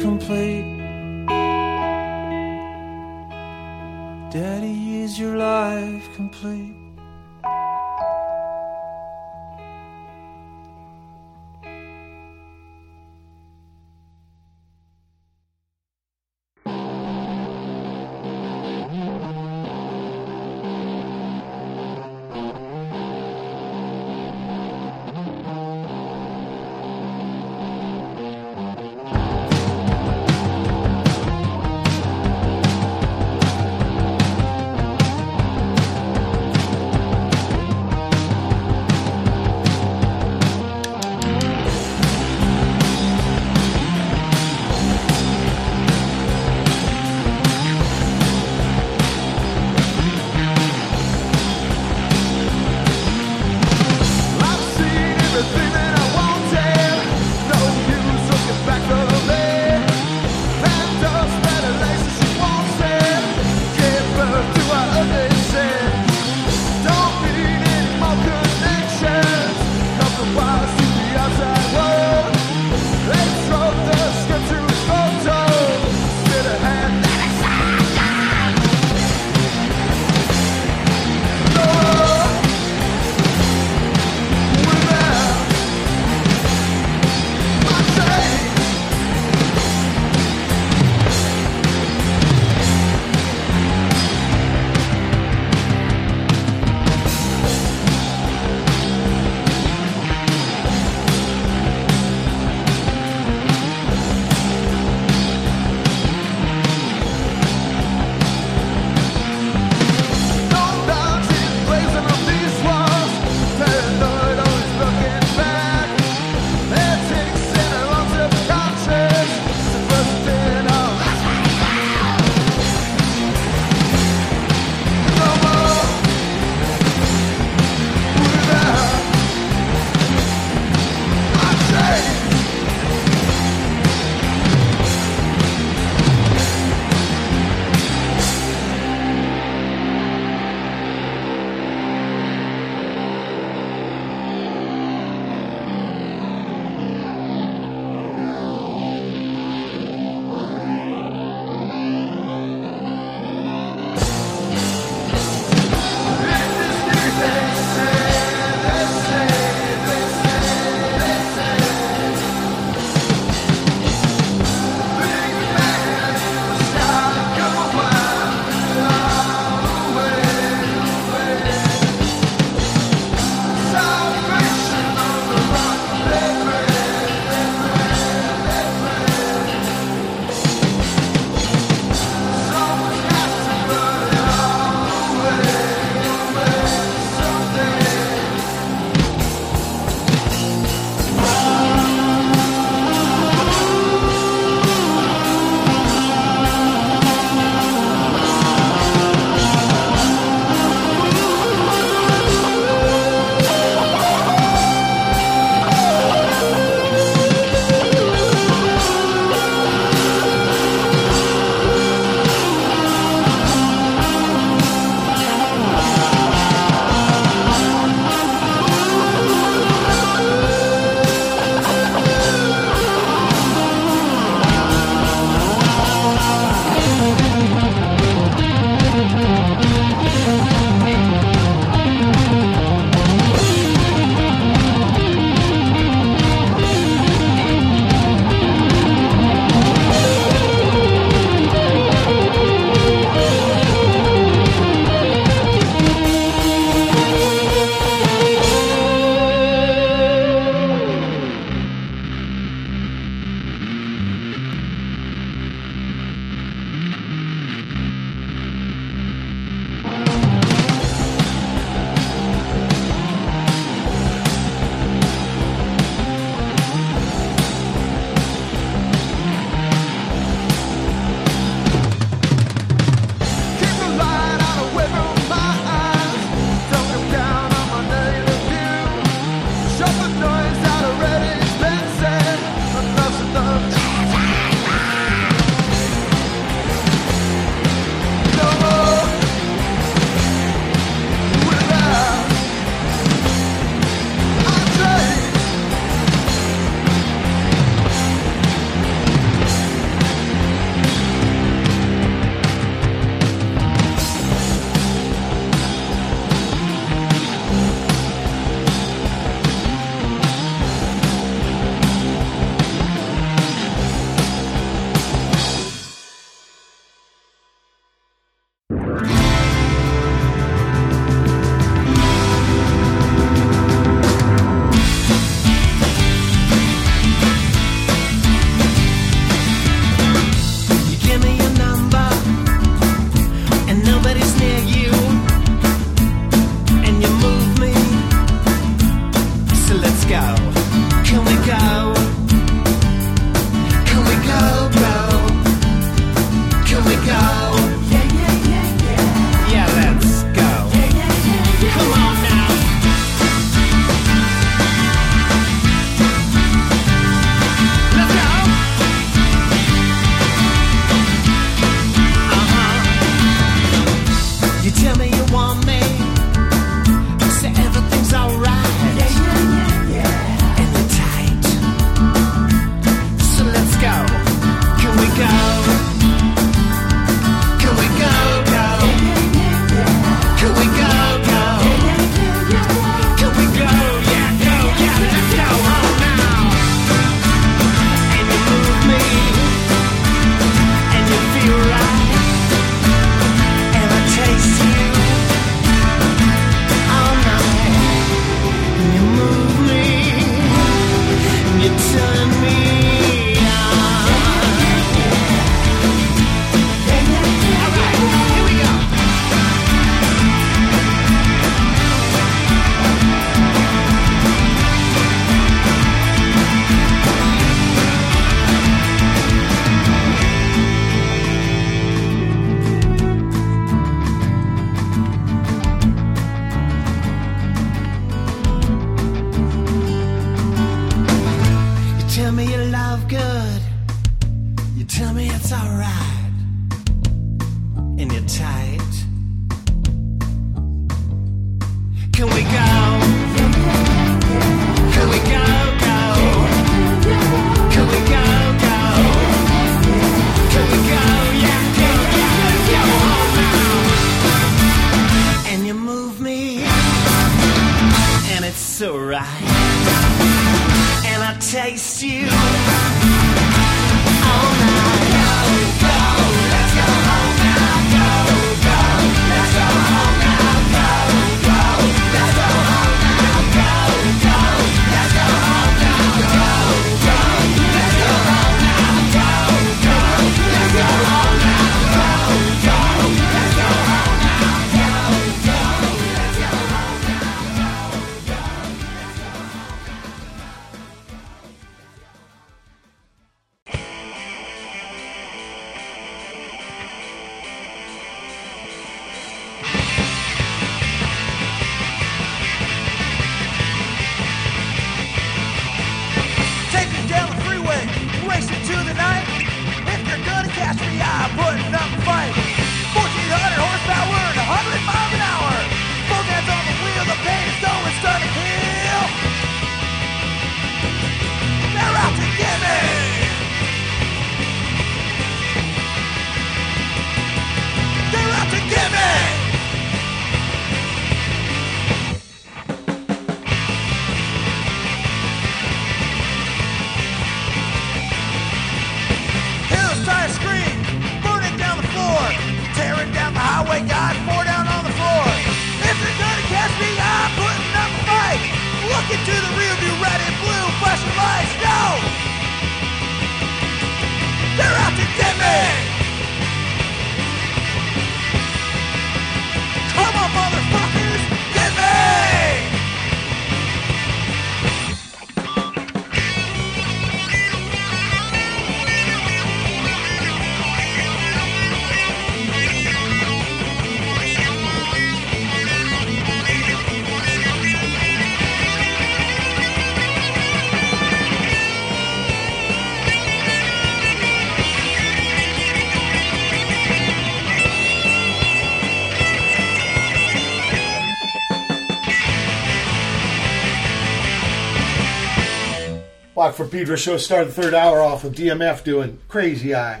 For Pedro show Start the third hour off with DMF doing Crazy Eye.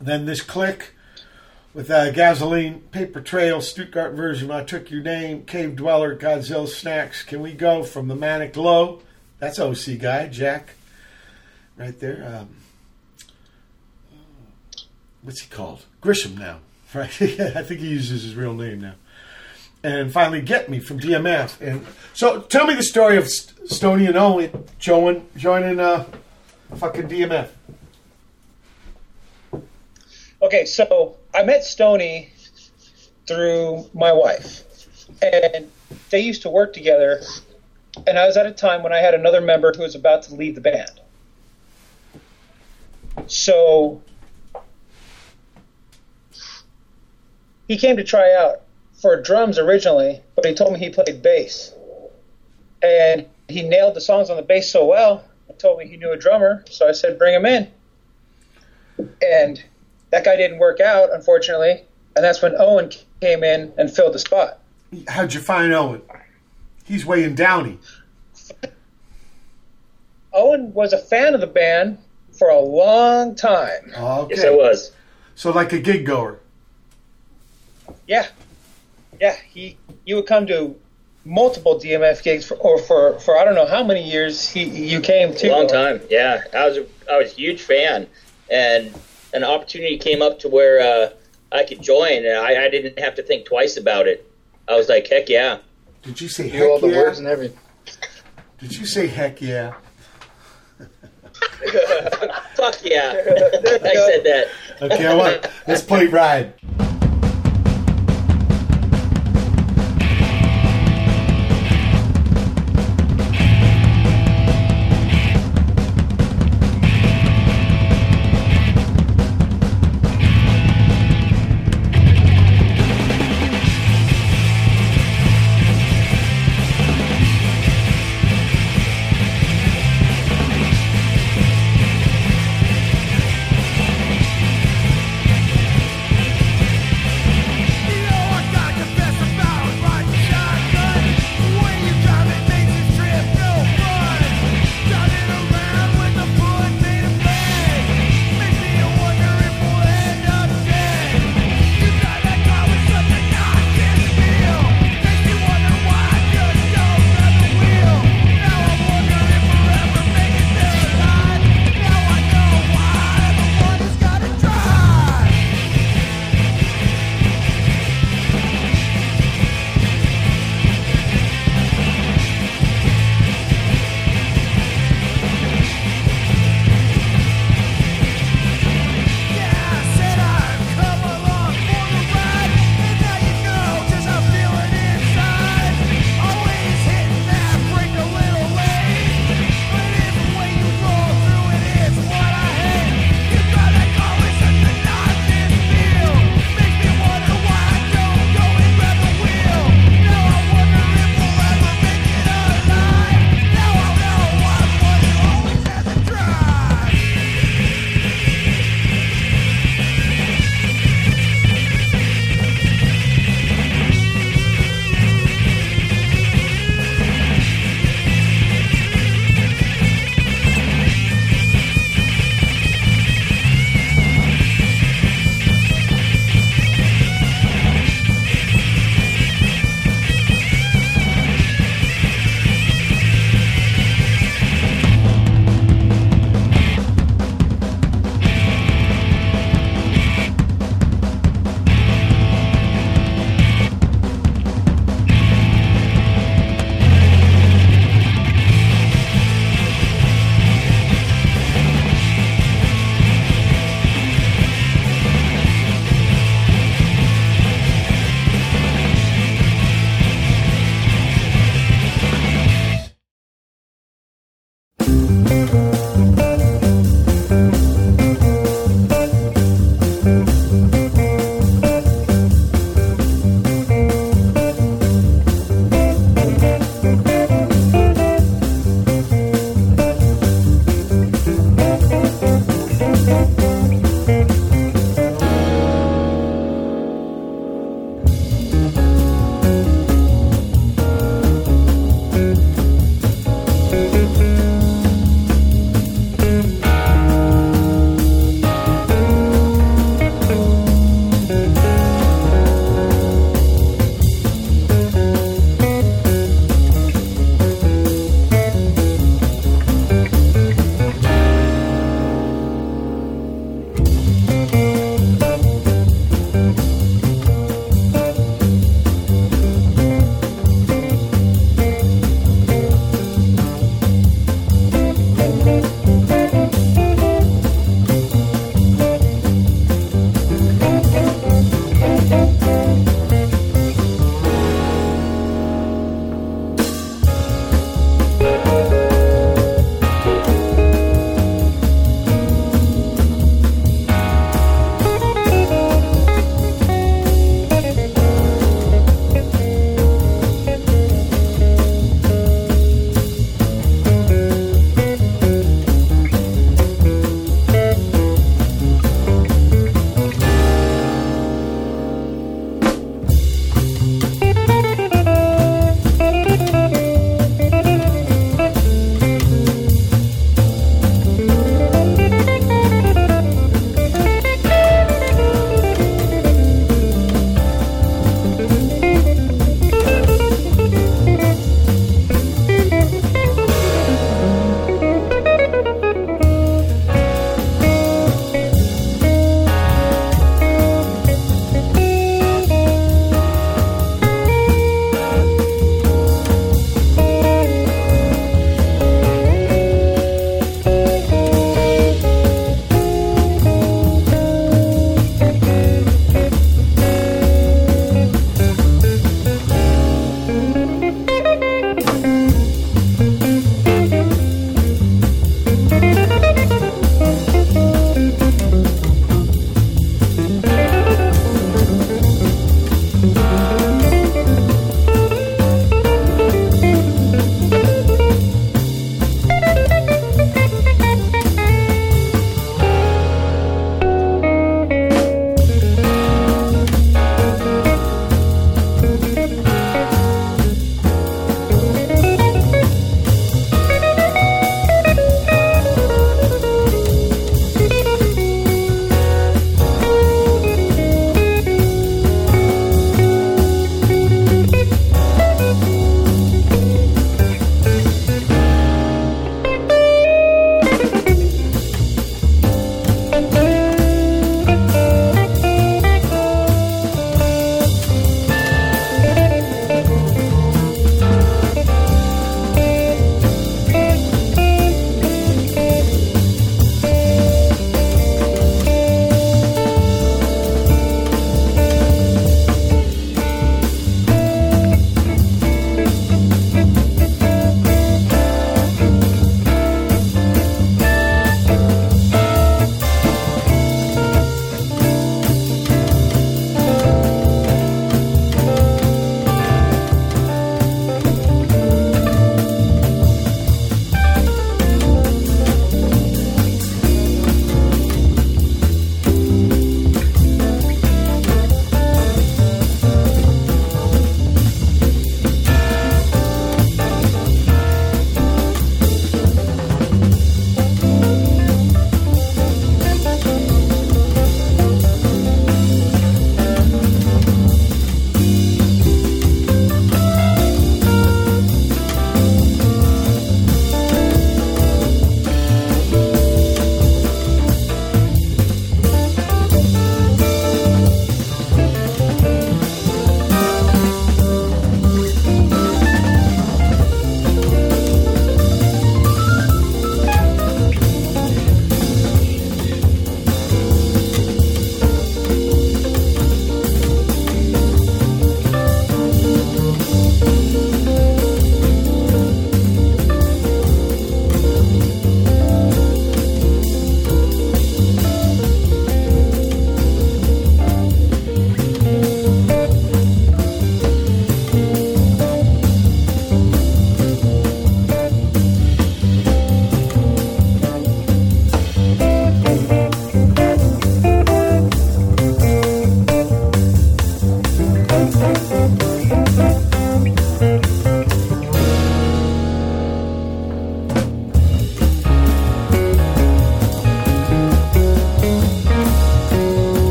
Then this klik with uh, Gazolin, Paper Trail, Stuttgart version, I Took Your Name, Cave Dweller, Godzilla Snacks. Can we go from the Manic Low? That's OC guy, Jack, right there. Um, what's he called? Grisham now, [LAUGHS] right? [LAUGHS] I think he uses his real name now. And finally, Get Me from DMF. And so, tell me the story of St- Stony and Owen joining, joining uh, fucking DMF. Okay, so I met Stony through my wife, and they used to work together. And I was at a time when I had another member who was about to leave the band. So he came to try out for drums originally, but he told me he played bass. And he nailed the songs on the bass so well, he told me he knew a drummer, so I said, bring him in. And that guy didn't work out, unfortunately, and that's when Owen came in and filled the spot. How'd you find Owen? He's way in Downey. Owen was a fan of the band for a long time. Okay. Yes, I was. So, like a gig goer. Yeah, yeah. He you would come to multiple DMF gigs for or for for I don't know how many years he you came to. A long time. Yeah, I was a, I was a huge fan, and an opportunity came up to where uh, I could join, and I, I didn't have to think twice about it. I was like, heck yeah. Did you say Do all heck the yeah? words and everything. Did you say heck yeah? [LAUGHS] Fuck yeah. [LAUGHS] I said that. Okay, I want, let's play Ride.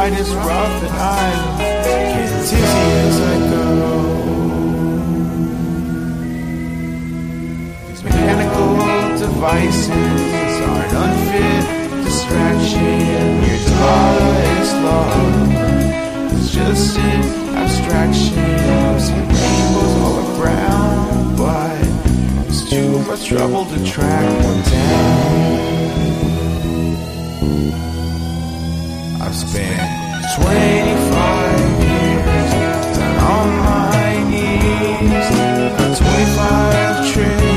Ride is rough and I'm getting dizzy as I go. These mechanical devices are an unfit distraction. Your device love. It's just an abstraction. See rainbows all around, but it's too much trouble to track one down. I've spent 25 years down on my knees, 25 tricks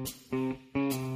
Not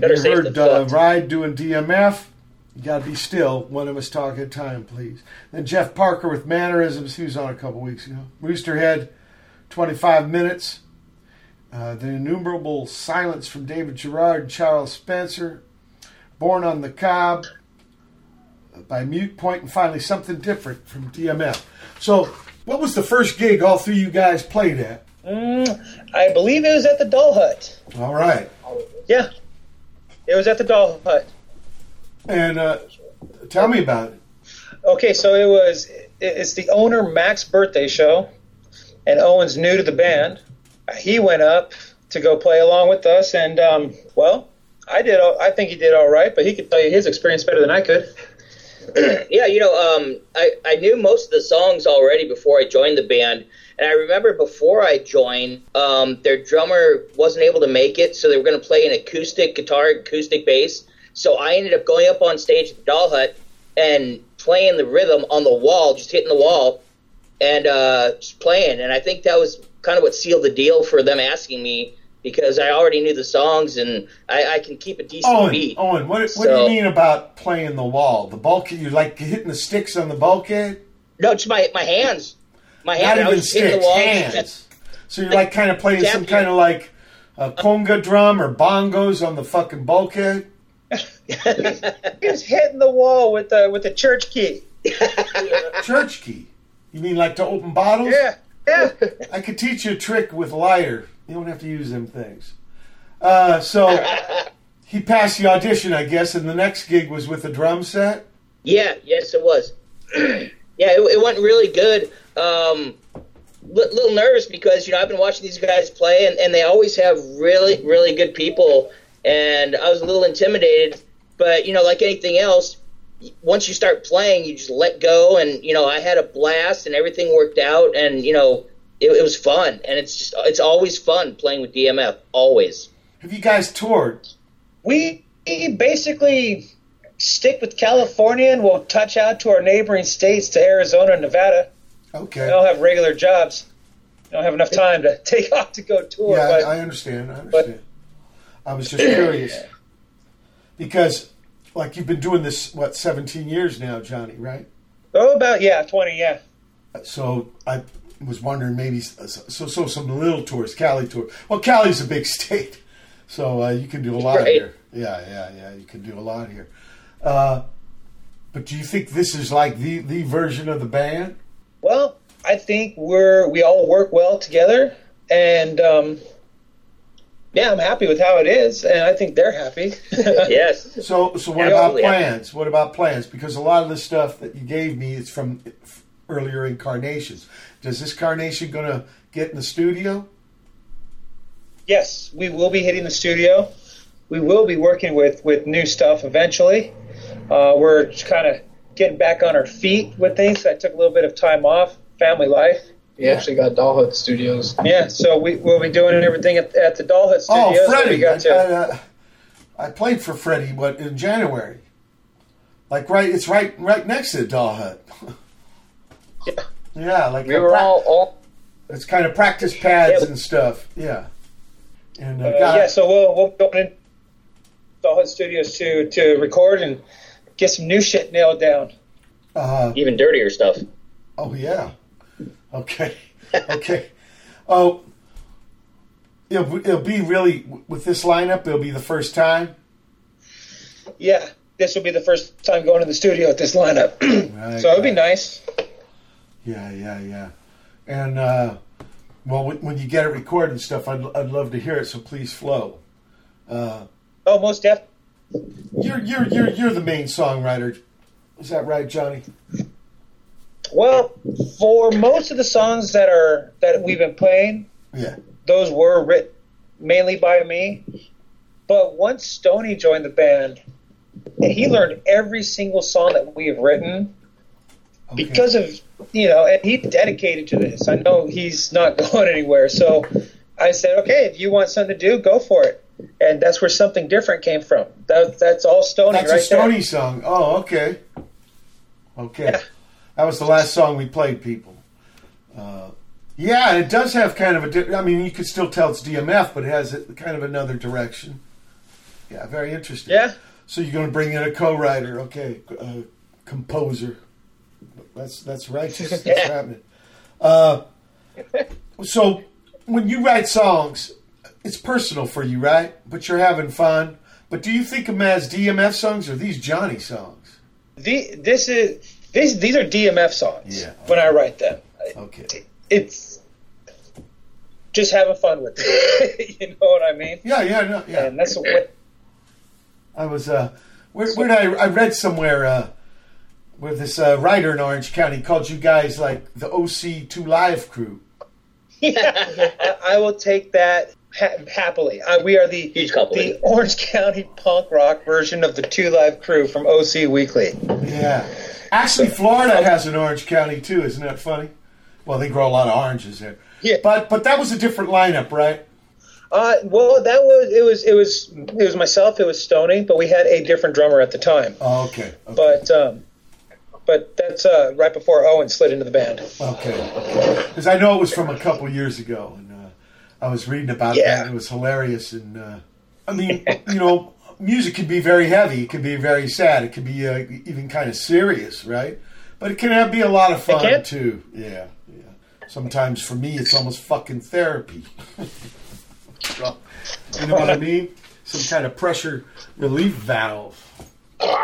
Better you heard uh. Ride doing DMF. You got to be still. One of us talk at a time, please. Then Jeff Parker with Mannerisms. He was on a couple weeks ago. Roosterhead, 25 minutes. Uh, the Innumerable Silence from David Gerard and Charles Spencer. Born on the Cobb by Mute Point, and finally Something Different from DMF. So, what was the first gig all three of you guys played at? Mm, I believe it was at the Doll Hut. All right. Yeah, it was at the Doll Hut. And uh, tell me about it. Okay, so it was it's the owner Mac's birthday show, and Owen's new to the band. He went up to go play along with us, and um, well, I did. all- I think he did all right, but he could tell you his experience better than I could. [CLEARS THROAT] yeah, you know, um, I, I knew most of the songs already before I joined the band. And I remember before I joined, um, their drummer wasn't able to make it, so they were going to play an acoustic guitar, acoustic bass. So I ended up going up on stage at the Doll Hut and playing the rhythm on the wall, just hitting the wall and uh, just playing. And I think that was kind of what sealed the deal for them asking me because I already knew the songs and I, I can keep a decent Owen, beat. Owen, what, what do you mean about playing the wall? The bulkhead? You like hitting the sticks on the bulkhead? No, just my my hands. My hands. Not even was just sticks, the wall. hands. [LAUGHS] So you're like kind of playing some kind of like a conga drum or bongos on the fucking bulkhead. [LAUGHS] He was hitting the wall with the with the church key. [LAUGHS] Church key. You mean like to open bottles? Yeah, yeah. I could teach you a trick with lighter. You don't have to use them things. Uh, so he passed the audition, I guess, and the next gig was with a drum set. Yeah, yes, it was. [CLEARS THROAT] yeah, it, it went really good. Um, li- little nervous because you know I've been watching these guys play, and, and they always have really, really good people, and I was a little intimidated. But you know, like anything else, once you start playing, you just let go, and you know I had a blast, and everything worked out, and you know it, it was fun, and it's just it's always fun playing with DMF, always. Have you guys toured? We basically stick with California and we'll touch out to our neighboring states to Arizona and Nevada. Okay. We all have regular jobs. We don't have enough time to [LAUGHS] take off to go tour. Yeah, but I, I understand. I understand. I was just [CLEARS THROAT] curious because, like, you've been doing this what 17 years now, Johnny, right? oh, about yeah, twenty, yeah. So I was wondering maybe so so some little tours, Cali tour. Well, Cali's a big [LAUGHS] state, so uh, you can do a lot Right. here. Yeah, yeah, yeah. You can do a lot here. Uh, but do you think this is like the the version of the band? Well, I think we're we all work well together, and um, yeah, I'm happy with how it is, and I think they're happy. [LAUGHS] Yes. So, so what Yeah, about absolutely. plans? What about plans? Because a lot of the stuff that you gave me is from earlier incarnations. Does this carnation going to get in the studio? yes, we will be hitting the studio. We will be working with with new stuff eventually. Uh, we're kind of getting back on our feet with things. I took a little bit of time off, family life. We actually got Doll Hut Studios. Yeah, so we we'll be doing everything at, at the Doll Hut Oh, Studios. so we Freddie! I, got to. I, uh, I played for Freddie, but in January? Like right, it's right, right next to the Doll Hut. [LAUGHS] Yeah. yeah, like We were prac- all, all It's kind of practice pads Yeah. and stuff. Yeah. And uh, Uh, God, yeah, so we'll we'll go in Doll Hut Studios to to record and get some new shit nailed down. uh, Even dirtier stuff. Oh yeah. Okay. [LAUGHS] Okay. oh, it'll, it'll be really with this lineup. It'll be the first time. Yeah, this will be the first time going to the studio at this lineup, [CLEARS THROAT] Right, so it'll be nice. Yeah, yeah, yeah. And uh, well, when, when you get it recorded and stuff, I'd, I'd love to hear it. So please flow. Uh, Oh, most def. You're you're you're you're the main songwriter. Is that right, Johnny? Well, for most of the songs that are that we've been playing, Yeah. those were written mainly by me. But once Stony joined the band, he learned every single song that we have written Okay. because of you know, and he's dedicated to this. I know he's not [LAUGHS] going anywhere, so I said, okay, if you want something to do, go for it. And that's where something different came from. That, that's all Stony That's right a Stony song. Oh, okay. Okay. Yeah. That was the last song we played, people. Uh, yeah, it does have kind of a. di- I mean, you could still tell it's DMF, but it has a, kind of another direction. Yeah, very interesting. Yeah. So you're going to bring in a co-writer, okay, a composer. That's that's righteous. [LAUGHS] That's Yeah. happening. Uh, so when you write songs, it's personal for you, right? But you're having fun. But do you think of them as DMF songs or these Johnny songs? The, this is these these are DMF songs Yeah. when I write them. Okay. It's just having fun with it. [LAUGHS] you know what I mean? Yeah, yeah, no, yeah. And that's what I was uh, where, where did I? I read somewhere uh, where this uh, writer in Orange County called you guys like the OC Two Live crew. [LAUGHS] I, I will take that ha- happily. I, we are the Huge compliment. the Orange County punk rock version of the Two Live Crew from OC Weekly. Yeah, actually, Florida has an Orange County too. Isn't that funny? Well, they grow a lot of oranges there. Yeah. but but that was a different lineup, right? Uh, well, that was it was it was it was myself. It was Stony, but we had a different drummer at the time. Oh, okay, okay, But um, but that's uh, right before Owen slid into the band. okay. Because I know it was from a couple years ago, and uh, I was reading about. Yeah. And it was hilarious, and uh, I mean, [LAUGHS] you know, music can be very heavy. It can be very sad. It can be uh, even kind of serious, right? But it can have, be a lot of fun too. Yeah, yeah. Sometimes for me, it's almost fucking therapy. [LAUGHS] you know what I mean? Some kind of pressure relief valve.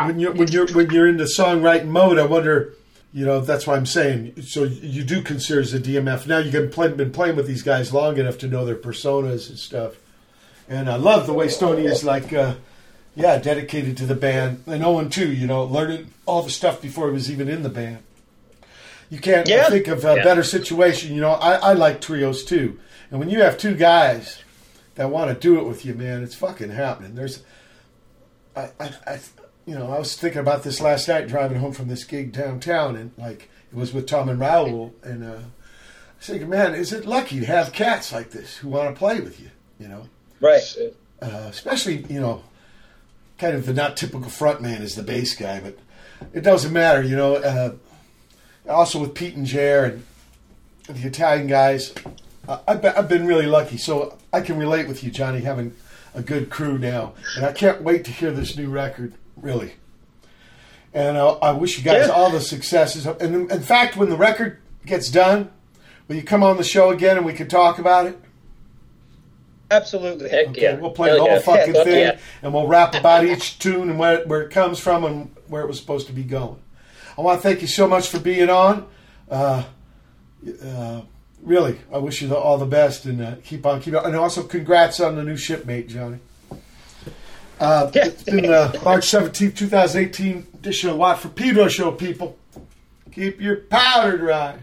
When you're when you're when you're in into songwriting mode, I wonder. You know, that's why I'm saying. So you do consider as a DMF now. You've play, been playing with these guys long enough to know their personas and stuff. And I love the way Stony is like, uh, yeah, dedicated to the band. And Owen too. You know, learning all the stuff before he was even in the band. You can't Yeah. think of a Yeah. better situation. You know, I, I like trios too. And when you have two guys that want to do it with you, man, it's fucking happening. There's, I, I, I, you know, I was thinking about this last night driving home from this gig downtown, and like it was with Tom and Raoul, and uh, I was thinking, man, is it lucky to have cats like this who want to play with you? You know, Right. uh, especially you know, kind of the not typical front man is the bass guy, but it doesn't matter. You know, uh, also with Pete and Jer and the Italian guys, uh, I've, been, I've been really lucky. So I can relate with you, Johnny, having a good crew now, and I can't wait to hear this new record. Really. And I, I wish you guys Yeah. all the successes. And in fact, when the record gets done, will you come on the show again and we can talk about it? Absolutely. Heck Okay, yeah. we'll play the Hell whole yeah. fucking Yeah, thing, yeah. and we'll rap about each tune and where, where it comes from and where it was supposed to be going. I want to thank you so much for being on. Uh, uh, really, I wish you the, all the best and uh, keep on keep on. And also, congrats on the new shipmate, Johnny. Uh. It's been uh, March seventeenth, two thousand eighteen edition of Watt from Pedro Show. People, keep your powder dry.